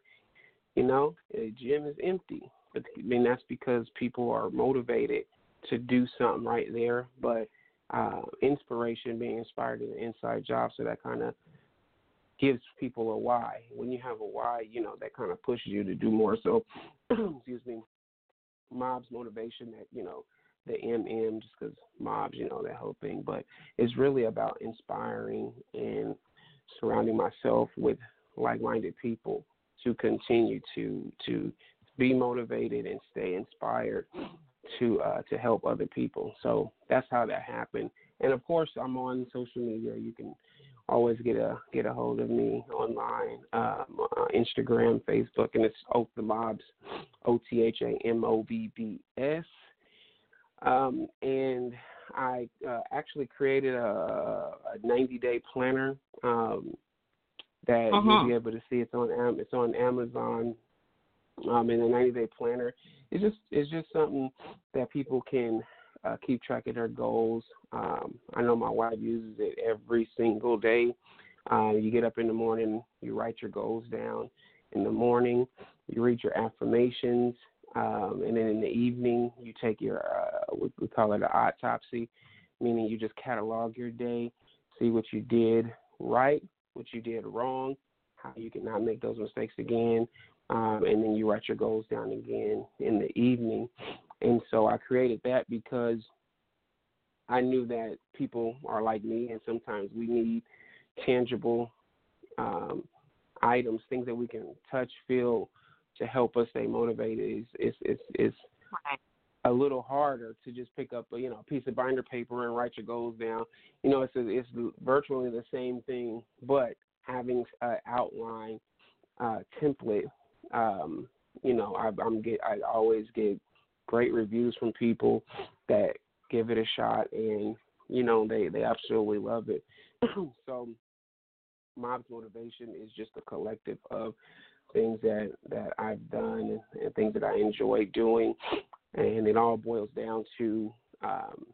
you know, the gym is empty. But, I mean, that's because people are motivated to do something right there. But uh, inspiration, being inspired is an inside job. So that kind of gives people a why. When you have a why, you know, that kind of pushes you to do more. So, excuse me, Mobbs motivation that, you know, the MM just because Mobbs, you know, that whole thing. But it's really about inspiring and surrounding myself with like-minded people to continue to to be motivated and stay inspired to uh, to help other people. So that's how that happened. And of course, I'm on social media. You can always get a get a hold of me online, um, uh, Instagram, Facebook, and it's Otha Mobbs, O T H A M O B B S. Um, and I uh, actually created a, a 90 day planner um, that Uh-huh. you'll be able to see. It's on it's on Amazon. Um, and the 90 day planner is just it's just something that people can uh, keep track of their goals. Um, I know my wife uses it every single day. Uh, you get up in the morning, you write your goals down. In the morning, you read your affirmations, um, and then in the evening, you take your uh, we, call it an autopsy, meaning you just catalog your day, see what you did right, what you did wrong, how you can not make those mistakes again, um, and then you write your goals down again in the evening. And so I created that because I knew that people are like me, and sometimes we need tangible um, items, things that we can touch, feel, to help us stay motivated. Is is is is a little harder to just pick up a you know a piece of binder paper and write your goals down. You know, it's a, it's virtually the same thing, but having an outline uh, template. Um, you know, I, I'm get I always get great reviews from people that give it a shot, and you know they they absolutely love it. so, Mobbs motivation is just a collective of things that that I've done and, things that I enjoy doing, and it all boils down to um,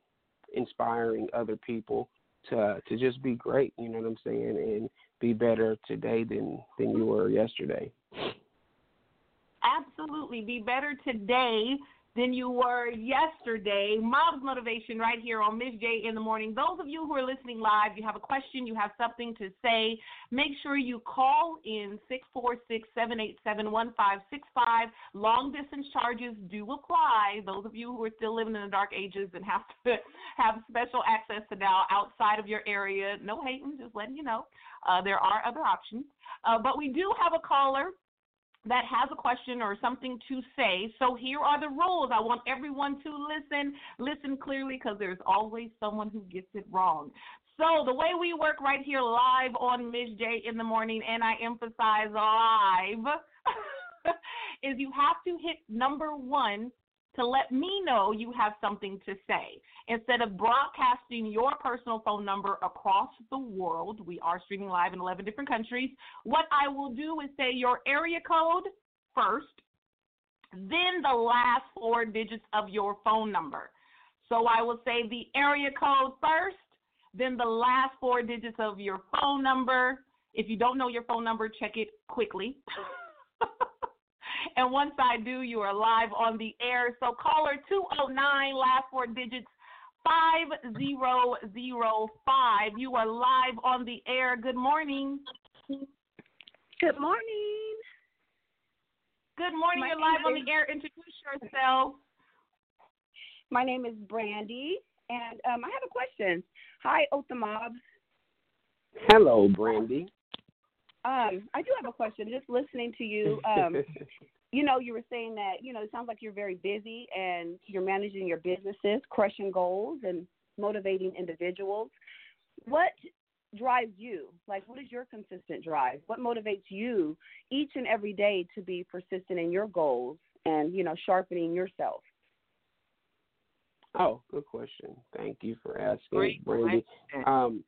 inspiring other people to to just be great. You know what I'm saying, and be better today than than you were yesterday. Absolutely. Be better today than you were yesterday. Mobbs motivation right here on Miz J in the morning. Those of you who are listening live, you have a question, you have something to say, make sure you call in 646-787-1565. Long distance charges do apply. Those of you who are still living in the dark ages and have to have special access to now outside of your area, no hating, just letting you know. Uh, there are other options. Uh, but we do have a caller that has a question or something to say. So here are the rules. I want everyone to listen, listen clearly because there's always someone who gets it wrong. So the way we work right here live on Miz J in the morning, and I emphasize live, is you have to hit number one to let me know you have something to say. Instead of broadcasting your personal phone number across the world, we are streaming live in 11 different countries. What I will do is say your area code first, then the last four digits of your phone number. So I will say the area code first, then the last four digits of your phone number. If you don't know your phone number, check it quickly. And once I do, you are live on the air. So caller 209, last four digits 5005. You are live on the air. Good morning. Good morning. Good morning. My You're live name on the air. Introduce yourself. My name is Brandy, and um, I have a question. Hi, Otha Mobbs. Hello, Brandy. Um, I do have a question. Just listening to you, um, you know, you were saying that you know it sounds like you're very busy and you're managing your businesses, crushing goals, and motivating individuals. What drives you? Like, what is your consistent drive? What motivates you each and every day to be persistent in your goals and you know sharpening yourself? Oh, good question. Thank you for asking, Great Brandy. Um,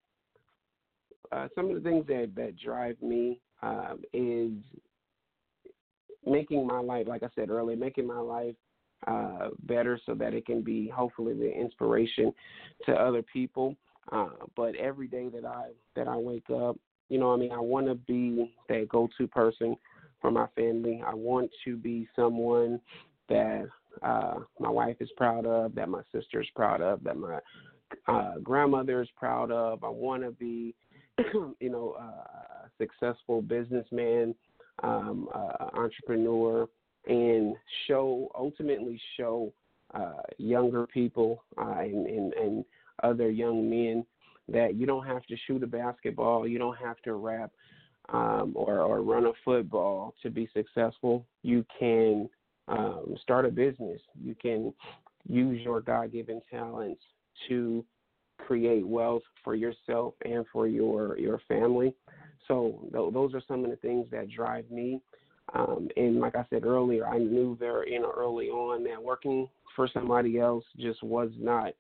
uh, some of the things that that drive me um, is making my life, like I said earlier, making my life uh, better so that it can be hopefully the inspiration to other people. Uh, but every day that I that I wake up, you know, I mean, I want to be that go-to person for my family. I want to be someone that uh, my wife is proud of, that my sister is proud of, that my uh, grandmother is proud of. I want to be, you know, uh, a successful businessman, um, uh, entrepreneur, and show ultimately show uh, younger people uh, and, and and other young men that you don't have to shoot a basketball, you don't have to rap um, or or run a football to be successful. You can um, start a business. You can use your God given talents to create wealth for yourself and for your your family. So th- those are some of the things that drive me. Um, and like I said earlier, I knew very you know early on that working for somebody else just was not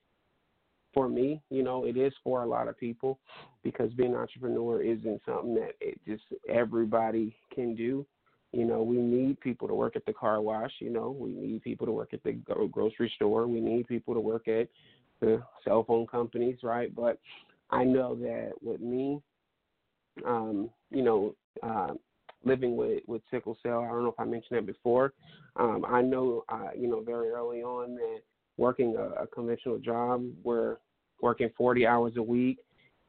for me. You know, it is for a lot of people because being an entrepreneur isn't something that it just everybody can do. You know, we need people to work at the car wash. You know, we need people to work at the grocery store. We need people to work at cell phone companies, right? But I know that with me, um, you know, uh, living with with sickle cell, I don't know if I mentioned that before. Um, I know, uh, you know, very early on that working a, a conventional job where working 40 hours a week,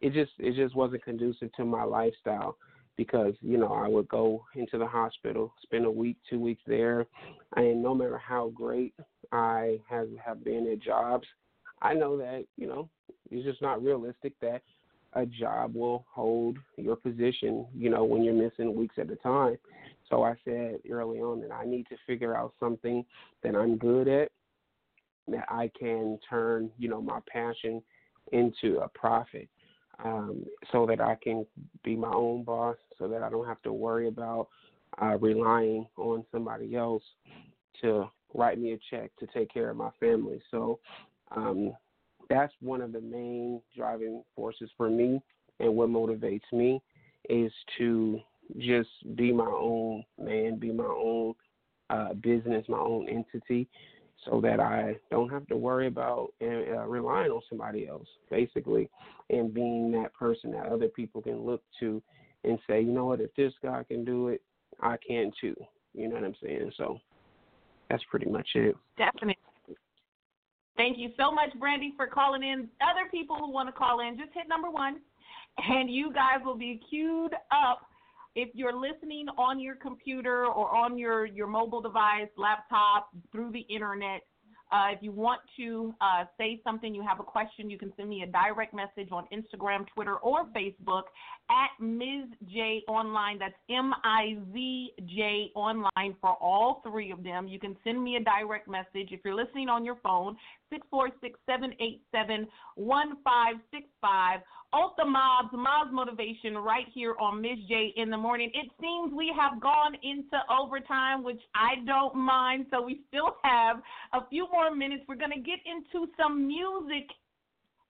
it just it just wasn't conducive to my lifestyle because you know I would go into the hospital, spend a week, two weeks there, and no matter how great I have have been at jobs, I know that you know it's just not realistic that a job will hold your position, you know, when you're missing weeks at a time. So I said early on that I need to figure out something that I'm good at, that I can turn, you know, my passion into a profit, um, so that I can be my own boss, so that I don't have to worry about uh, relying on somebody else to write me a check to take care of my family. So um, that's one of the main driving forces for me and what motivates me is to just be my own man, be my own uh, business, my own entity, so that I don't have to worry about uh, relying on somebody else, basically, and being that person that other people can look to and say, you know what, if this guy can do it, I can too. You know what I'm saying? So that's pretty much it. Definitely. Thank you so much, Brandy, for calling in. Other people who want to call in, just hit number one, and you guys will be queued up. If you're listening on your computer or on your, your mobile device, laptop, through the internet, uh, if you want to uh, say something, you have a question, you can send me a direct message on Instagram, Twitter, or Facebook at Miz J Online. That's M I Z J Online for all three of them. You can send me a direct message. If you're listening on your phone, 646 787 1565. Otha Mobbs, Mobbs Motivation, right here on Miz J in the morning. It seems we have gone into overtime, which I don't mind, so we still have a few more minutes. We're going to get into some music,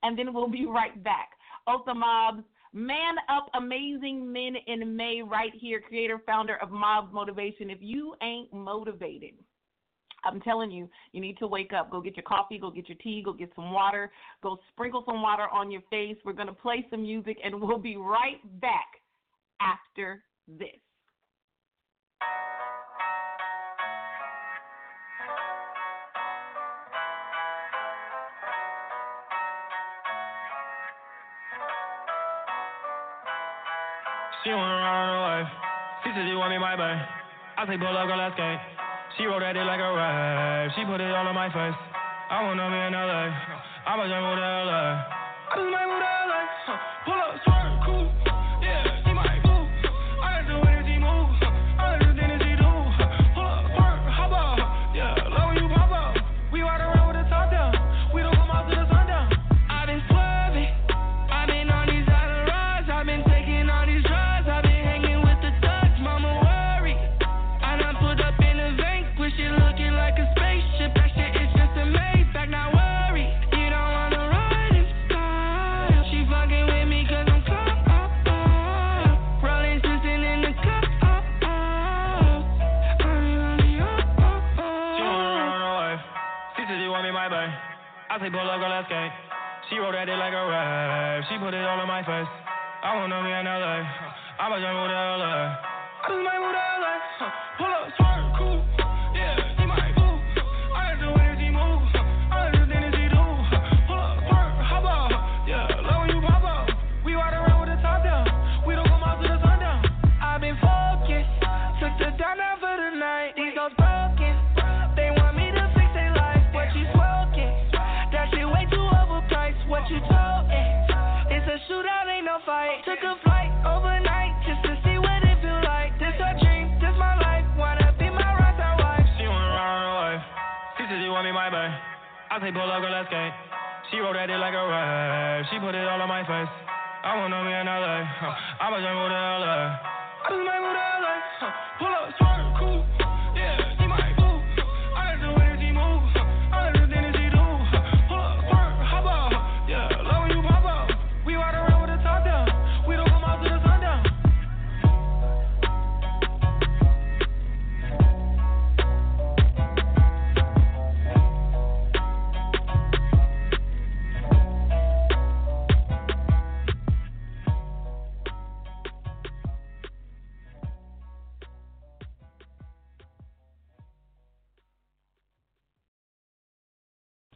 and then we'll be right back. Otha Mobbs, Man Up Amazing Men in May, right here, creator, founder of Mob Motivation. If you ain't motivated, I'm telling you, you need to wake up. Go get your coffee, go get your tea, go get some water, go sprinkle some water on your face. We're going to play some music, and we'll be right back after this. She wanna run away. She said you want me my bae. I say pull up, girl, let's skate. She wrote that dick like a rap. She put it all on my face. I wanna be in LA. I'ma just move to LA. I just might move to LA. Pull up, swerve, cool. Say pull up, girl, let's. She wrote that like a rap. She put it all on my face. I wanna be. I'ma just move to LA. I just might me my bae. I say pull up, girl, let's skate. She wrote that dick like a rap. She put it all on my face. I wanna be LA. I'ma move to LA. I just might move to LA. Pull up,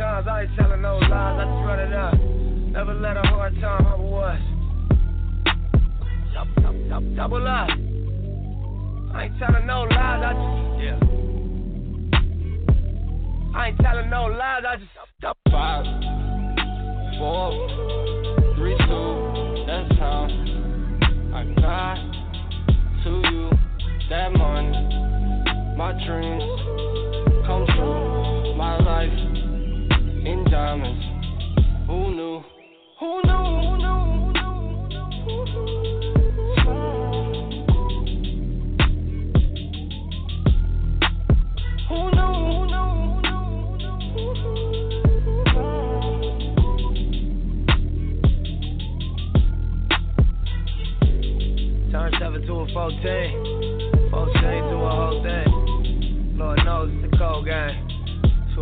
Times, I ain't telling no lies, I just run it up. Never let a hard time humble us. Double, double, double, double up. I ain't telling no lies, I just, yeah. I ain't telling no lies, I just, double. Five, four, three, two, that's how I got to you that morning. My dreams come true, my life in diamonds. Who knew? Who knew? Who knew? Turn 7 to a 14. 14 to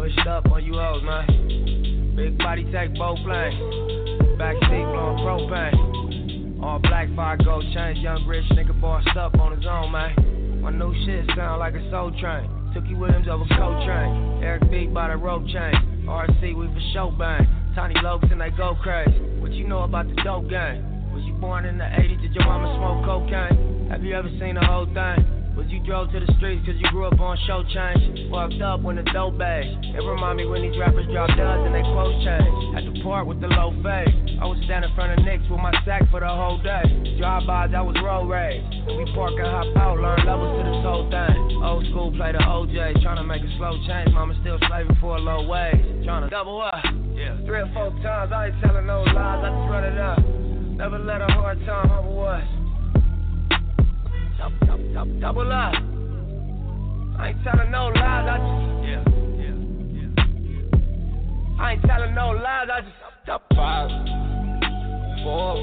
Switched up on you hoes, man. Big body take both lanes. Backseat blowing propane. All black fire gold chains. Young rich nigga bossed up on his own, man. My new shit sound like a soul train. Tookie Williams over Coltrane. Eric B by the rope chain. RC, we for show bang. Tiny Lokes and they go crazy. What you know about the dope game? Was you born in the 80s? Did your mama smoke cocaine? Have you ever seen the whole thing? Was you drove to the streets cause you grew up on show change? Fucked up when the dope bags. It remind me when these rappers drop duds and they clothes change. Had to part with the low fade. I was standing in front of Knicks with my sack for the whole day. Drive-bys, I was road rage. We park and hop out, learn levels to this whole thing. Old school, play the OJ. Trying to make a slow change. Mama still slaving for a low wage. Trying to double up. Yeah. Three or four times, I ain't telling no lies. I just run it up. Never let a hard time humble us. Double, double, double, double up. I ain't telling no lies, I just yeah, yeah, yeah. I ain't telling no lies, I just double. Five, four,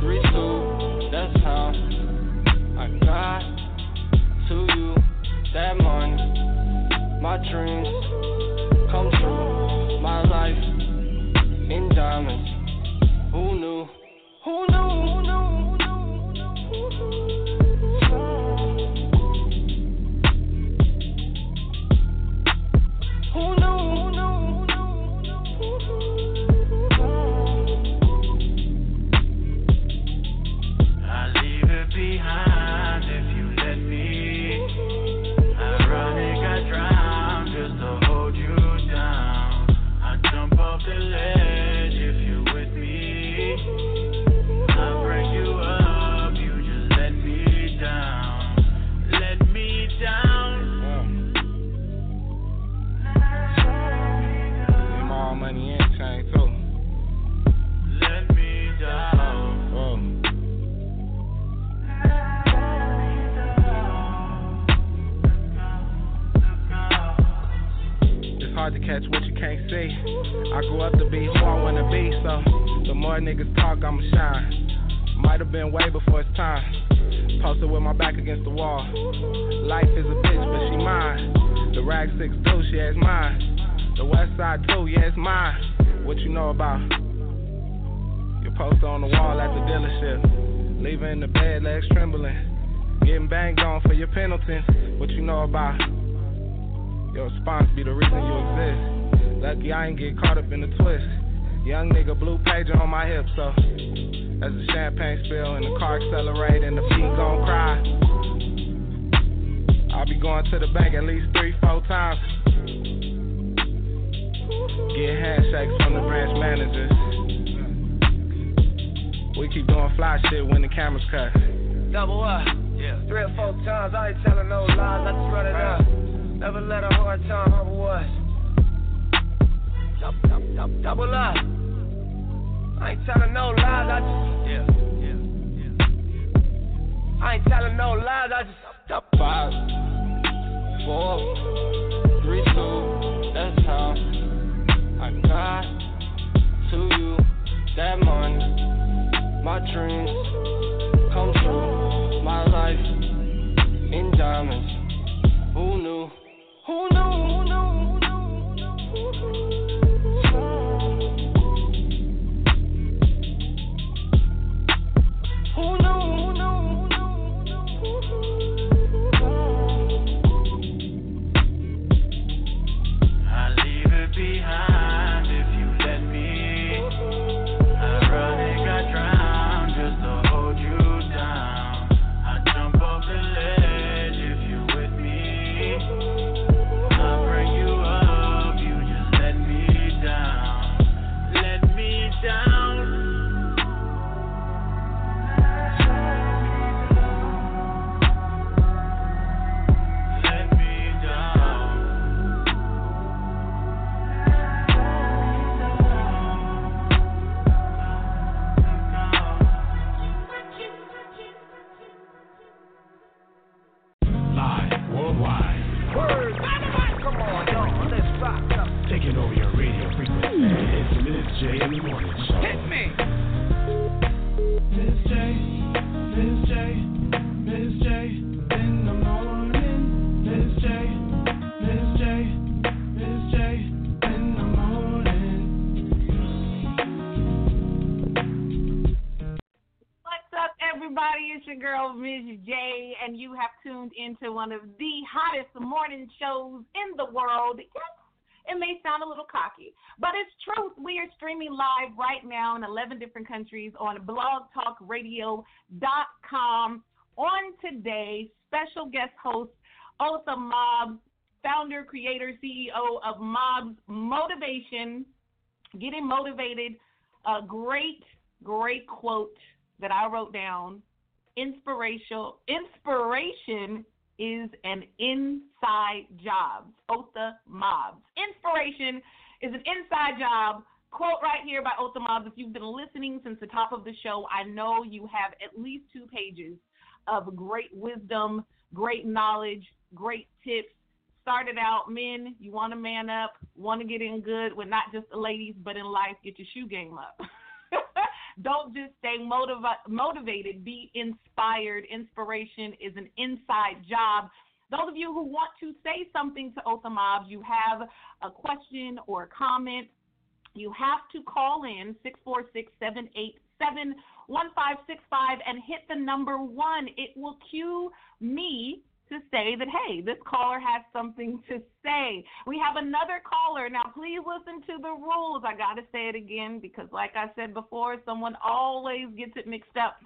three, two, that's how I got to you that morning. My dreams come true, my life in diamonds. Who knew? Who knew? Who knew? Who hard to catch what you can't see. I grew up to be who I wanna be, so the more niggas talk, I'ma shine. Might have been way before it's time. Posted with my back against the wall. Life is a bitch, but she mine. The rag six too, she has mine. The west side too, yeah, it's mine. What you know about? Your poster on the wall at the dealership. Leaving the bed, legs trembling. Getting banged on for your penalties. What you know about? Your response be the reason you exist. Lucky I ain't get caught up in the twist. Young nigga blue pager on my hip, so as the champagne spill and the car accelerate and the feet gon' cry. I'll be going to the bank at least three, four times. Get handshakes from the branch managers. We keep doing fly shit when the cameras cut. Double up. Yeah. Three or four times, I ain't telling no lies, I just run it up. Never let a hard time humble us. Double, double, double up. I ain't telling no lies, I just. Yeah, yeah, yeah. I ain't telling no lies, I just. Five, four, three, two, that's how I got to you. That money, my dreams come true. My life in diamonds. Who knew? Tuned into one of the hottest morning shows in the world. Yes, it may sound a little cocky, but it's truth. We are streaming live right now in 11 different countries on blogtalkradio.com. On today, special guest host, Otha Mobbs, founder, creator, CEO of Mobbs Motivation, Getting Motivated. A great, great quote that I wrote down. Inspirational inspiration is an inside job. Otha Mobbs. Inspiration is an inside job. Quote right here by Otha Mobbs. If you've been listening since the top of the show, I know you have at least two pages of great wisdom, great knowledge, great tips. Started out, men, you want to man up, want to get in good with not just the ladies, but in life, get your shoe game up. Don't just stay motiva- motivated, be inspired. Inspiration is an inside job. Those of you who want to say something to Otha Mobbs, you have a question or a comment, you have to call in 646 787 1565 and hit the number one. It will cue me to say that, hey, this caller has something to say. We have another caller. Now, please listen to the rules. I got to say it again because, like I said before, someone always gets it mixed up.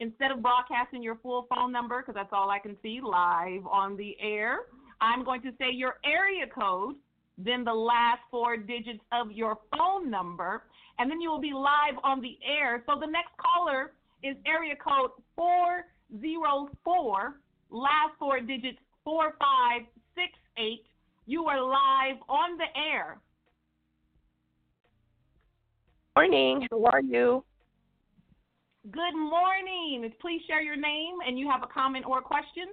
Instead of broadcasting your full phone number, because that's all I can see live on the air, I'm going to say your area code, then the last four digits of your phone number, and then you will be live on the air. So the next caller is area code 404 last four digits 4568. You are live on the air. Morning. How are you? Good morning. Please share your name and you have a comment or a question.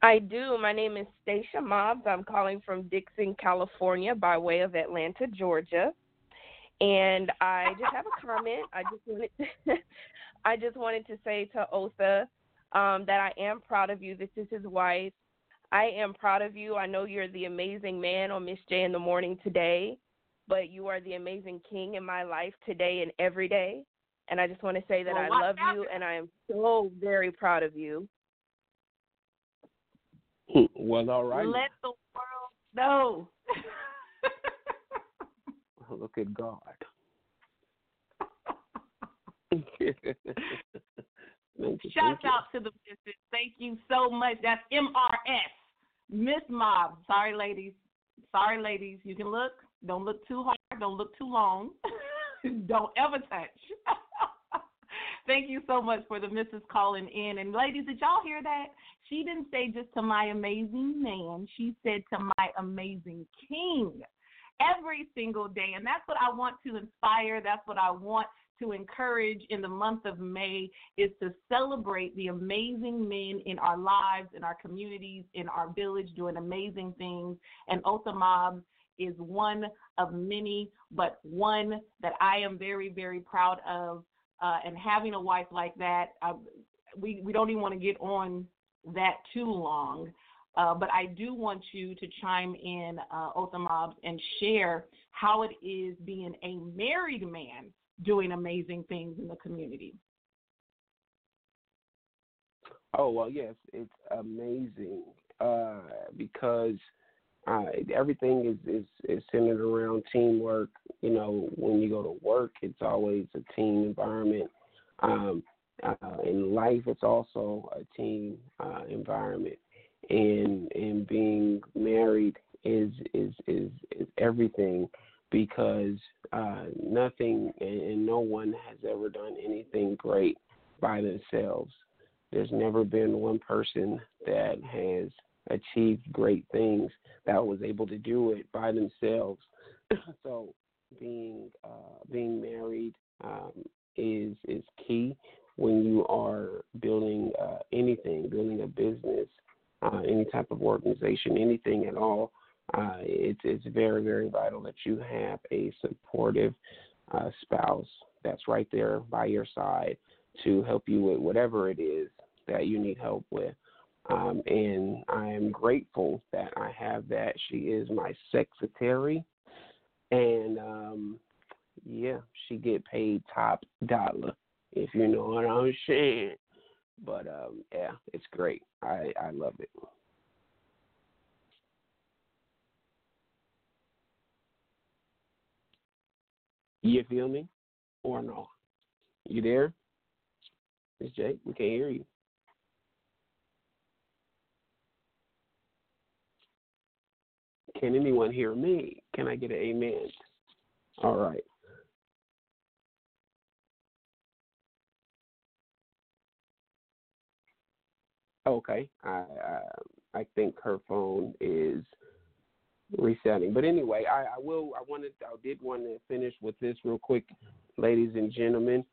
I do. My name is Stacia Mobbs. I'm calling from Dixon, California, by way of Atlanta, Georgia. And I just have a comment. I just wanted to, I just wanted to say to Otha um, that I am proud of you. This is his wife. I am proud of you. I know you're the amazing man on Miz J in the morning today, but you are the amazing king in my life today and every day. And I just want to say that Well, I love out. you and I am so very proud of you. well, all right. Let the world know. Look at God. Thank Shout out to the missus. Thank you so much. That's MRS. Miss Mob. Sorry, ladies. Sorry, ladies. You can look. Don't look too hard. Don't look too long. Don't ever touch. Thank you so much for the missus calling in. And ladies, did y'all hear that? She didn't say just to my amazing man. She said to my amazing king every single day. And that's what I want to inspire. That's what I want to encourage in the month of May is to celebrate the amazing men in our lives, in our communities, in our village doing amazing things. And Otha Mobbs is one of many, but one that I am very, very proud of. Uh, and having a wife like that, uh, we, we don't even want to get on that too long. Uh, but I do want you to chime in, uh, Otha Mobbs, and share how it is being a married man doing amazing things in the community. Oh well, yes, it's amazing uh, because uh, everything is, is is centered around teamwork. You know, when you go to work, it's always a team environment. Um, uh, in life, it's also a team uh, environment, and and being married is is is, is everything because uh, nothing and, no one has ever done anything great by themselves. There's never been one person that has achieved great things that was able to do it by themselves. so being uh, being married um, is is key when you are building uh, anything, building a business, uh, any type of organization, anything at all. Uh, it's it's very very vital that you have a supportive uh, spouse that's right there by your side to help you with whatever it is that you need help with. Um, and I am grateful that I have that. She is my secretary, and um, yeah, she get paid top dollar if you know what I'm saying. But um, yeah, it's great. I I love it. You feel me? Or no? You there? Miss Jake, we can't hear you. Can anyone hear me? Can I get an amen? All right. Okay. I I, I think her phone is resetting. But anyway, I, I will. I wanted. I did want to finish with this real quick, ladies and gentlemen.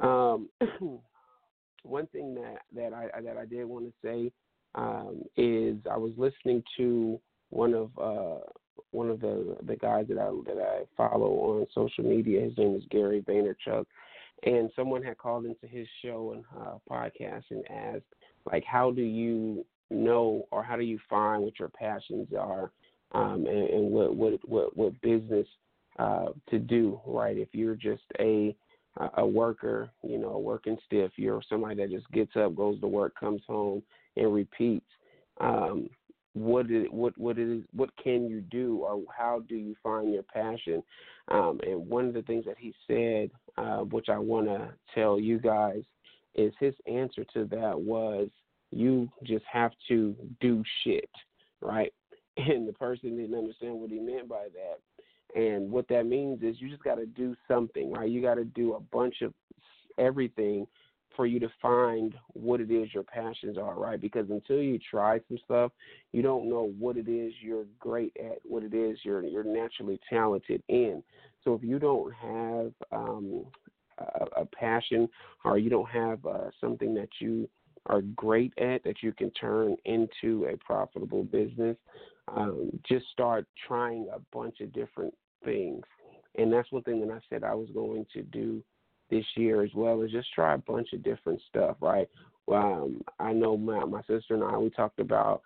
Um, one thing that that I that I did want to say um, is I was listening to one of uh, one of the the guys that I that I follow on social media. His name is Gary Vaynerchuk, and someone had called into his show and uh, podcast and asked, like, how do you know or how do you find what your passions are, um, and, and what what what what business uh, to do, right? If you're just a a worker, you know, a working stiff. You're somebody that just gets up, goes to work, comes home, and repeats. Um, what is what what is what can you do, or how do you find your passion? Um, and one of the things that he said, uh, which I want to tell you guys, is his answer to that was you just have to do shit, right? And the person didn't understand what he meant by that. And what that means is you just got to do something, right? You got to do a bunch of everything for you to find what it is your passions are, right? Because until you try some stuff, you don't know what it is you're great at, what it is you're you're naturally talented in. So if you don't have um, a, a passion or you don't have uh, something that you are great at that you can turn into a profitable business, um, just start trying a bunch of different things. And that's one thing that I said I was going to do this year as well is just try a bunch of different stuff, right? Um, I know my, my sister and I, we talked about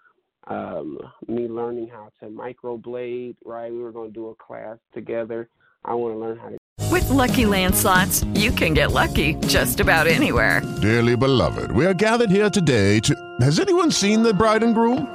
um, me learning how to microblade, right? We were going to do a class together. I want to learn how to. With lucky landslots, you can get lucky just about anywhere. Dearly beloved, we are gathered here today to. Has anyone seen the bride and groom?